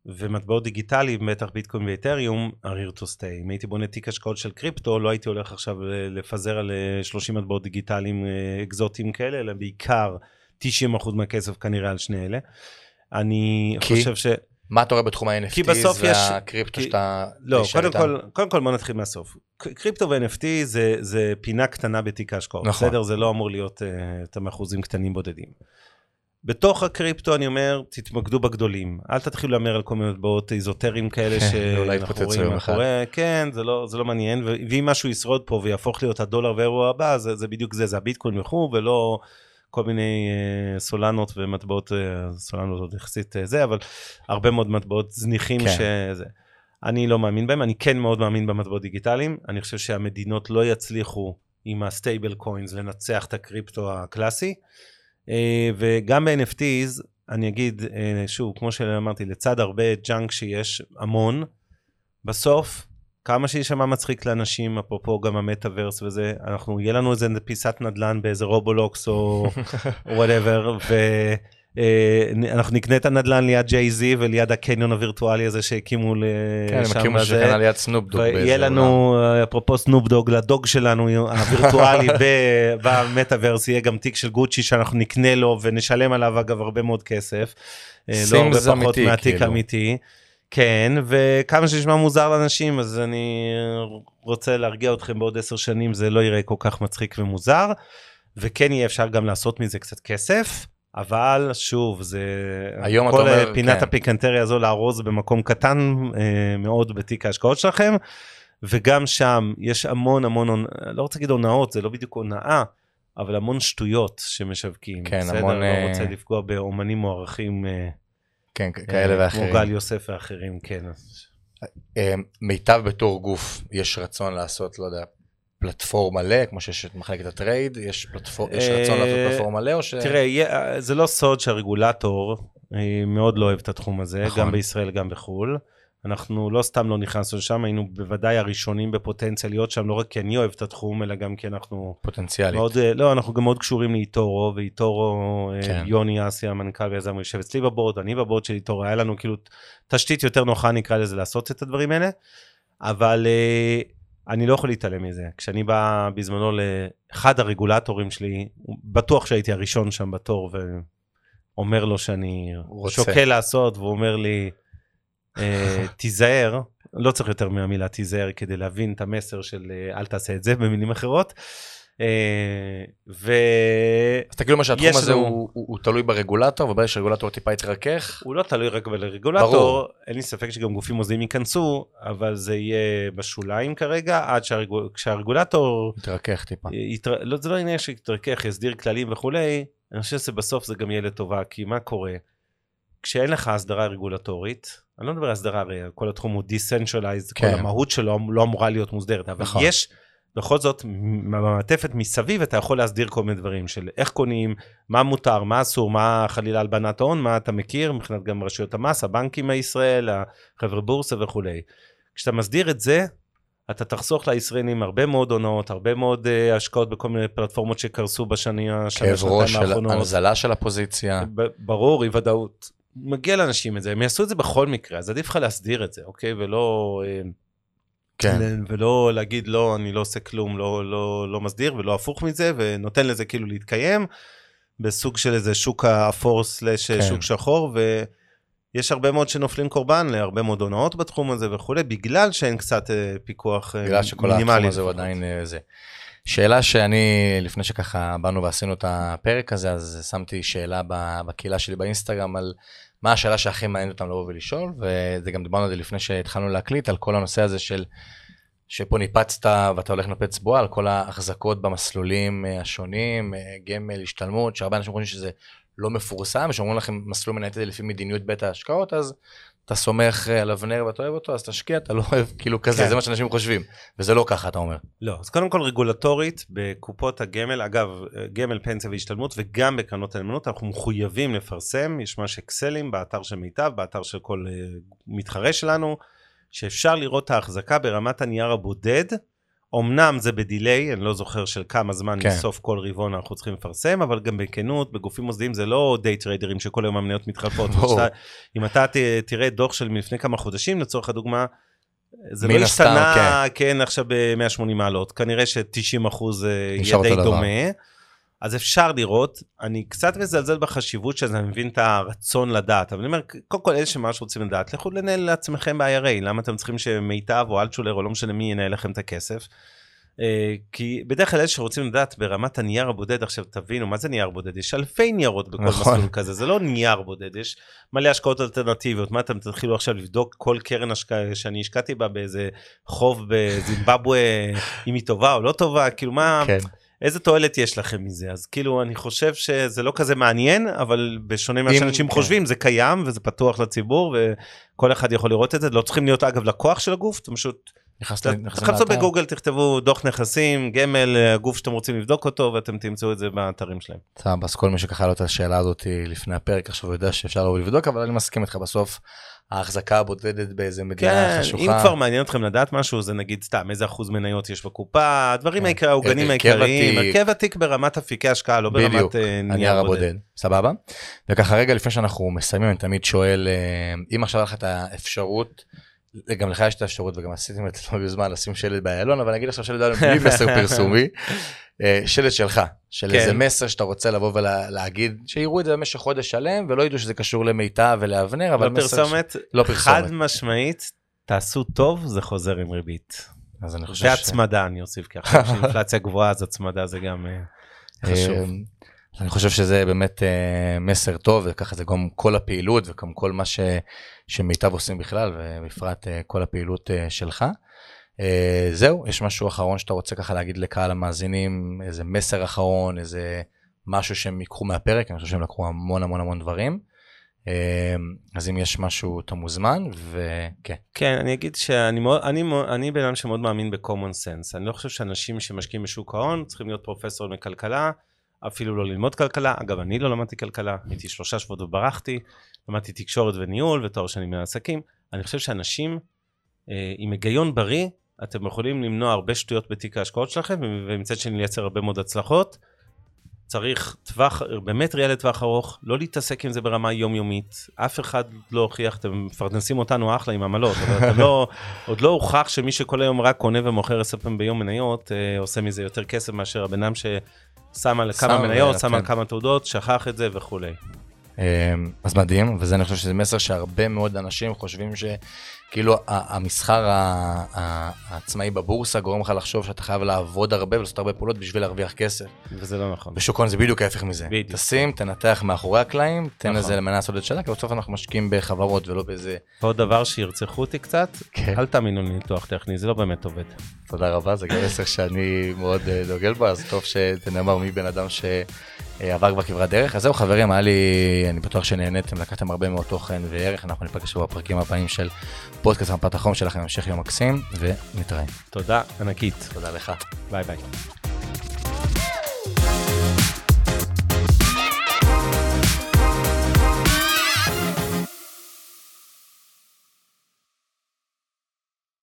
ומטבעות דיגיטליים, בטח ביטקוין ואתריום, are here to stay. אם הייתי בונה תיק השקעות של קריפטו, לא הייתי הולך עכשיו לפזר על 30 אה, מטבעות דיגיטליים אה, אקזוטיים כאלה, אלא בעיקר 90% מהכסף כנראה על שני אלה. אני כי? חושב ש... מה אתה רואה בתחום ה-NFTs והקריפטו שאתה... לא, קודם כל, קודם כל בוא נתחיל מהסוף. קריפטו ו-NFT זה, זה פינה קטנה בתיק ההשקעות, נכון. בסדר? זה לא אמור להיות uh, יותר מאחוזים קטנים בודדים. בתוך הקריפטו אני אומר, תתמקדו בגדולים. אל תתחילו להמר על כל מיני מטבעות איזוטריים כאלה שאנחנו רואים מאחורי, כן, זה לא, זה לא מעניין, ואם משהו ישרוד פה ויהפוך להיות הדולר ואירוע הבא, זה, זה בדיוק זה, זה הביטקוין וכו', ולא כל מיני uh, סולנות ומטבעות, uh, סולנות עוד יחסית uh, זה, אבל הרבה מאוד מטבעות זניחים כן. שזה. אני לא מאמין בהם, אני כן מאוד מאמין במטבעות דיגיטליים, אני חושב שהמדינות לא יצליחו עם ה stablecoins לנצח את הקריפטו הקלאסי. אה, וגם ב-NFTs, אני אגיד, אה, שוב, כמו שאמרתי, לצד הרבה junk שיש, המון, בסוף, כמה שישמע מצחיק לאנשים, אפרופו גם המטאוורס וזה, אנחנו, יהיה לנו איזה פיסת נדל"ן באיזה רובלוקס או whatever, אה, אנחנו נקנה את הנדל"ן ליד ג'יי-זי וליד הקניון הווירטואלי הזה שהקימו כן, שם. כן, הם הקימו שכן ליד סנופ דוג. ויהיה לנו, אפרופו סנופדוג, לדוג שלנו הווירטואלי במטאוורס, יהיה גם תיק של גוצ'י שאנחנו נקנה לו ונשלם עליו אגב הרבה מאוד כסף. אה, לא הרבה פחות מהתיק כאילו. אמיתי. כן, וכמה שנשמע מוזר לאנשים, אז אני רוצה להרגיע אתכם בעוד עשר שנים, זה לא יראה כל כך מצחיק ומוזר, וכן יהיה אפשר גם לעשות מזה קצת כסף. אבל שוב, זה... היום אתה אומר, פינת כן. הפיקנטריה הזו לארוז במקום קטן אה, מאוד בתיק ההשקעות שלכם, וגם שם יש המון המון, לא רוצה להגיד הונאות, זה לא בדיוק הונאה, אבל המון שטויות שמשווקים. כן, בסדר? המון... לא רוצה אה, לפגוע באומנים מוערכים. אה, כן, כאלה ואחרים. כמו גל יוסף ואחרים, כן. מיטב בתור גוף, יש רצון לעשות, לא יודע, פלטפורם מלא, כמו שיש את מחלקת הטרייד, יש, פלטפור... יש רצון לעשות אה, פלטפורם מלא או ש... תראה, זה לא סוד שהרגולטור אה, מאוד לא אוהב את התחום הזה, נכון. גם בישראל, גם בחו"ל. אנחנו לא סתם לא נכנסנו לשם, היינו בוודאי הראשונים בפוטנציה להיות שם, לא רק כי אני אוהב את התחום, אלא גם כי אנחנו... פוטנציאלית. מאוד, אה, לא, אנחנו גם מאוד קשורים לאיטורו, ואיטורו, כן. יוני אסי, המנכ"ל ויזם, יושב אצלי בבורד, אני בבורד של איטורו, היה לנו כאילו תשתית יותר נוחה, נקרא לזה, לעשות את הדברים האלה, אבל אני לא יכול להתעלם מזה. כשאני בא בזמנו לאחד הרגולטורים שלי, בטוח שהייתי הראשון שם בתור, ואומר לו שאני רוצה. שוקל לעשות, והוא אומר לי, אה, תיזהר, לא צריך יותר מהמילה תיזהר כדי להבין את המסר של אה, אל תעשה את זה, במילים אחרות. אה, ו... אז כאילו אומר שהתחום הזה הוא, הוא, הוא תלוי ברגולטור, וברגע שהרגולטור טיפה יתרכך? הוא לא תלוי רק ברגולטור, ברור. אין לי ספק שגם גופים מוסדיים ייכנסו, אבל זה יהיה בשוליים כרגע, עד שהרגול... כשהרגולטור... יתרכך טיפה. יתר... לא, זה לא עניין שיתרכך, יסדיר כללים וכולי, אני חושב שבסוף זה גם יהיה לטובה, כי מה קורה? כשאין לך הסדרה רגולטורית, אני לא מדבר על הסדרה, הרי כל התחום הוא decentralized, כן. כל המהות שלו לא אמורה להיות מוסדרת, אבל נכון. יש... בכל זאת, במעטפת מסביב אתה יכול להסדיר כל מיני דברים של איך קונים, מה מותר, מה אסור, מה חלילה הלבנת הון, מה אתה מכיר, מבחינת גם רשויות המס, הבנקים הישראל, החבר'ה בורסה וכולי. כשאתה מסדיר את זה, אתה תחסוך לישראלים הרבה מאוד הונאות, הרבה מאוד uh, השקעות בכל מיני פלטפורמות שקרסו בשנים, השנתיים האחרונות. כאב ראש, של הנזלה של הפוזיציה. ברור, אי ודאות. מגיע לאנשים את זה, הם יעשו את זה בכל מקרה, אז עדיף לך להסדיר את זה, אוקיי? ולא... Uh, כן. ולא להגיד לא, אני לא עושה כלום, לא, לא, לא מסדיר ולא הפוך מזה, ונותן לזה כאילו להתקיים בסוג של איזה שוק האפור סלאש כן. שוק שחור, ויש הרבה מאוד שנופלים קורבן להרבה מאוד הונאות בתחום הזה וכולי, בגלל שאין קצת אה, פיקוח מינימלי. בגלל שכל התחום הזה הוא עדיין זה. שאלה שאני, לפני שככה באנו ועשינו את הפרק הזה, אז שמתי שאלה בקהילה שלי באינסטגרם על מה השאלה שהכי מעניינת אותם לבוא ולשאול, וזה גם דיברנו על זה לפני שהתחלנו להקליט, על כל הנושא הזה של, שפה ניפצת ואתה הולך לנפץ בועה, על כל ההחזקות במסלולים אה, השונים, אה, גמל, השתלמות, שהרבה אנשים חושבים שזה לא מפורסם, ושאומרים לכם מסלול מנהלת לפי מדיניות בית ההשקעות, אז אתה סומך אה, על אבנר ואתה אוהב אותו, אז תשקיע, אתה לא אוהב, כאילו כזה, כן. זה מה שאנשים חושבים. וזה לא ככה, אתה אומר. לא, אז קודם כל רגולטורית, בקופות הגמל, אגב, גמל, פנסיה והשתלמות, וגם בקרנות הנאמנות, אנחנו מחויבים לפרסם, יש ממש אקסלים באתר של מיטב, באתר של כל uh, מתחרה שלנו, שאפשר לראות את ההחזקה ברמת הנייר הבודד, אמנם זה בדיליי, אני לא זוכר של כמה זמן כן. מסוף כל רבעון אנחנו צריכים לפרסם, אבל גם בכנות, בגופים מוסדיים זה לא דיי טריידרים שכל היום המניות מתחלפות. אם אתה תראה דוח של מלפני כמה חודשים, לצורך הדוגמה, זה לא השתנה, כן. כן, עכשיו ב-180 מעלות, כנראה ש-90 אחוז אה, יהיה די דומה. אז אפשר לראות, אני קצת מזלזל בחשיבות של זה, אני מבין את הרצון לדעת, אבל אני אומר, קודם כל אלה שממש רוצים לדעת, לכו לנהל לעצמכם ב-IRA, למה אתם צריכים שמיטב או אלטשולר או לא משנה מי ינהל לכם את הכסף? אה, כי בדרך כלל אלה שרוצים לדעת ברמת הנייר הבודד, עכשיו תבינו, מה זה נייר בודד? יש אלפי ניירות בכל נכון. מסלול כזה, זה לא נייר בודד, יש מלא השקעות אלטרנטיביות, מה אתם תתחילו עכשיו לבדוק כל קרן השקעה שאני השקעתי בה באיזה חוב בזימבבואה, אם היא טובה או לא טובה, כאילו מה... כן. איזה תועלת יש לכם מזה? אז כאילו, אני חושב שזה לא כזה מעניין, אבל בשונה ממה שאנשים כן. חושבים, זה קיים וזה פתוח לציבור, וכל אחד יכול לראות את זה. לא צריכים להיות, אגב, לקוח של הגוף, אתם פשוט... תחפשו בגוגל, תכתבו דוח נכסים, גמל, הגוף שאתם רוצים לבדוק אותו, ואתם תמצאו את זה באתרים שלהם. סבבה, אז כל מי שככה לא את השאלה הזאת לפני הפרק, עכשיו הוא יודע שאפשר לבדוק, אבל אני מסכים איתך בסוף. ההחזקה הבודדת באיזה מדינה כן, חשוכה. אם כבר מעניין אתכם לדעת משהו, זה נגיד סתם איזה אחוז מניות יש בקופה, הדברים כן. העיקריים, העוגנים העיקריים, הרכב עתיק ברמת אפיקי השקעה, לא ברמת בדיוק, אה, נייר הבודד. סבבה? וככה רגע לפני שאנחנו מסיימים, אני תמיד שואל, אה, אם עכשיו לך את האפשרות, גם לך יש את האפשרות וגם עשיתם את זה לא בזמן לשים שלט באיילון, אבל אני אגיד עכשיו שלט בלי מסר פרסומי. אה, שלט שלך, של כן. איזה מסר שאתה רוצה לבוא ולהגיד, שיראו את זה במשך חודש שלם ולא ידעו שזה קשור למיטב ולאבנר, אבל לא. פרסומת, ש... לא פרסומת, חד משמעית, תעשו טוב, זה חוזר עם ריבית. אז אני חושב ש... והצמדה, אני אוסיף, עכשיו שאינפלציה גבוהה, אז הצמדה זה גם אה, חשוב. אה, אני חושב שזה באמת מסר טוב, וככה זה גם כל הפעילות וגם כל מה ש... שמיטב עושים בכלל, ובפרט כל הפעילות שלך. Uh, זהו, יש משהו אחרון שאתה רוצה ככה להגיד לקהל המאזינים, איזה מסר אחרון, איזה משהו שהם ייקחו מהפרק, אני חושב שהם לקחו המון המון המון דברים. Uh, אז אם יש משהו, אתה מוזמן, וכן. כן, אני אגיד שאני מאוד, אני, אני בן אדם שמאוד מאמין ב-common sense. אני לא חושב שאנשים שמשקיעים בשוק ההון צריכים להיות פרופסור מכלכלה, אפילו לא ללמוד כלכלה. אגב, אני לא למדתי כלכלה, הייתי שלושה שבועות וברחתי, למדתי תקשורת וניהול ותואר שני מעסקים. אני חושב שאנשים אה, עם היגיון בריא, אתם יכולים למנוע הרבה שטויות בתיק ההשקעות שלכם, ומצד שני לייצר הרבה מאוד הצלחות. צריך טווח, באמת ראייה לטווח ארוך, לא להתעסק עם זה ברמה יומיומית. אף אחד לא הוכיח, אתם מפרנסים אותנו אחלה עם עמלות, אבל אתם לא, עוד לא הוכח שמי שכל היום רק קונה ומוכר עשר פעמים ביום מניות, אה, עושה מזה יותר כסף מאשר הבן אדם ששם על כמה מניות, שם על כן. כמה תעודות, שכח את זה וכולי. אה, אז מדהים, וזה אני חושב שזה מסר שהרבה מאוד אנשים חושבים ש... כאילו המסחר העצמאי בבורסה גורם לך לחשוב שאתה חייב לעבוד הרבה ולעשות הרבה פעולות בשביל להרוויח כסף. וזה לא נכון. בשוק ההון זה בדיוק ההפך מזה. בדיוק. תשים, תנתח מאחורי הקלעים, תן נכון. לזה למנה לעשות את שלה, כי בסוף אנחנו משקיעים בחברות ולא באיזה... ועוד דבר שירצחו אותי קצת, כן. אל תאמינו לי ניתוח טכני, זה לא באמת עובד. תודה רבה, זה גם מסר שאני מאוד אה, דוגל בו, אז טוב שתנאמר מי בן אדם ש... אה, עבר כבר כברת דרך. אז זהו חברים, היה לי, אני בטוח שנהניתם, לקחתם הרבה מאוד תוכן וערך, אנחנו ניפגש בפרקים הבאים של פודקאסט מפת החום שלכם, המשך יום מקסים, ונתראה. תודה ענקית. תודה לך. ביי ביי.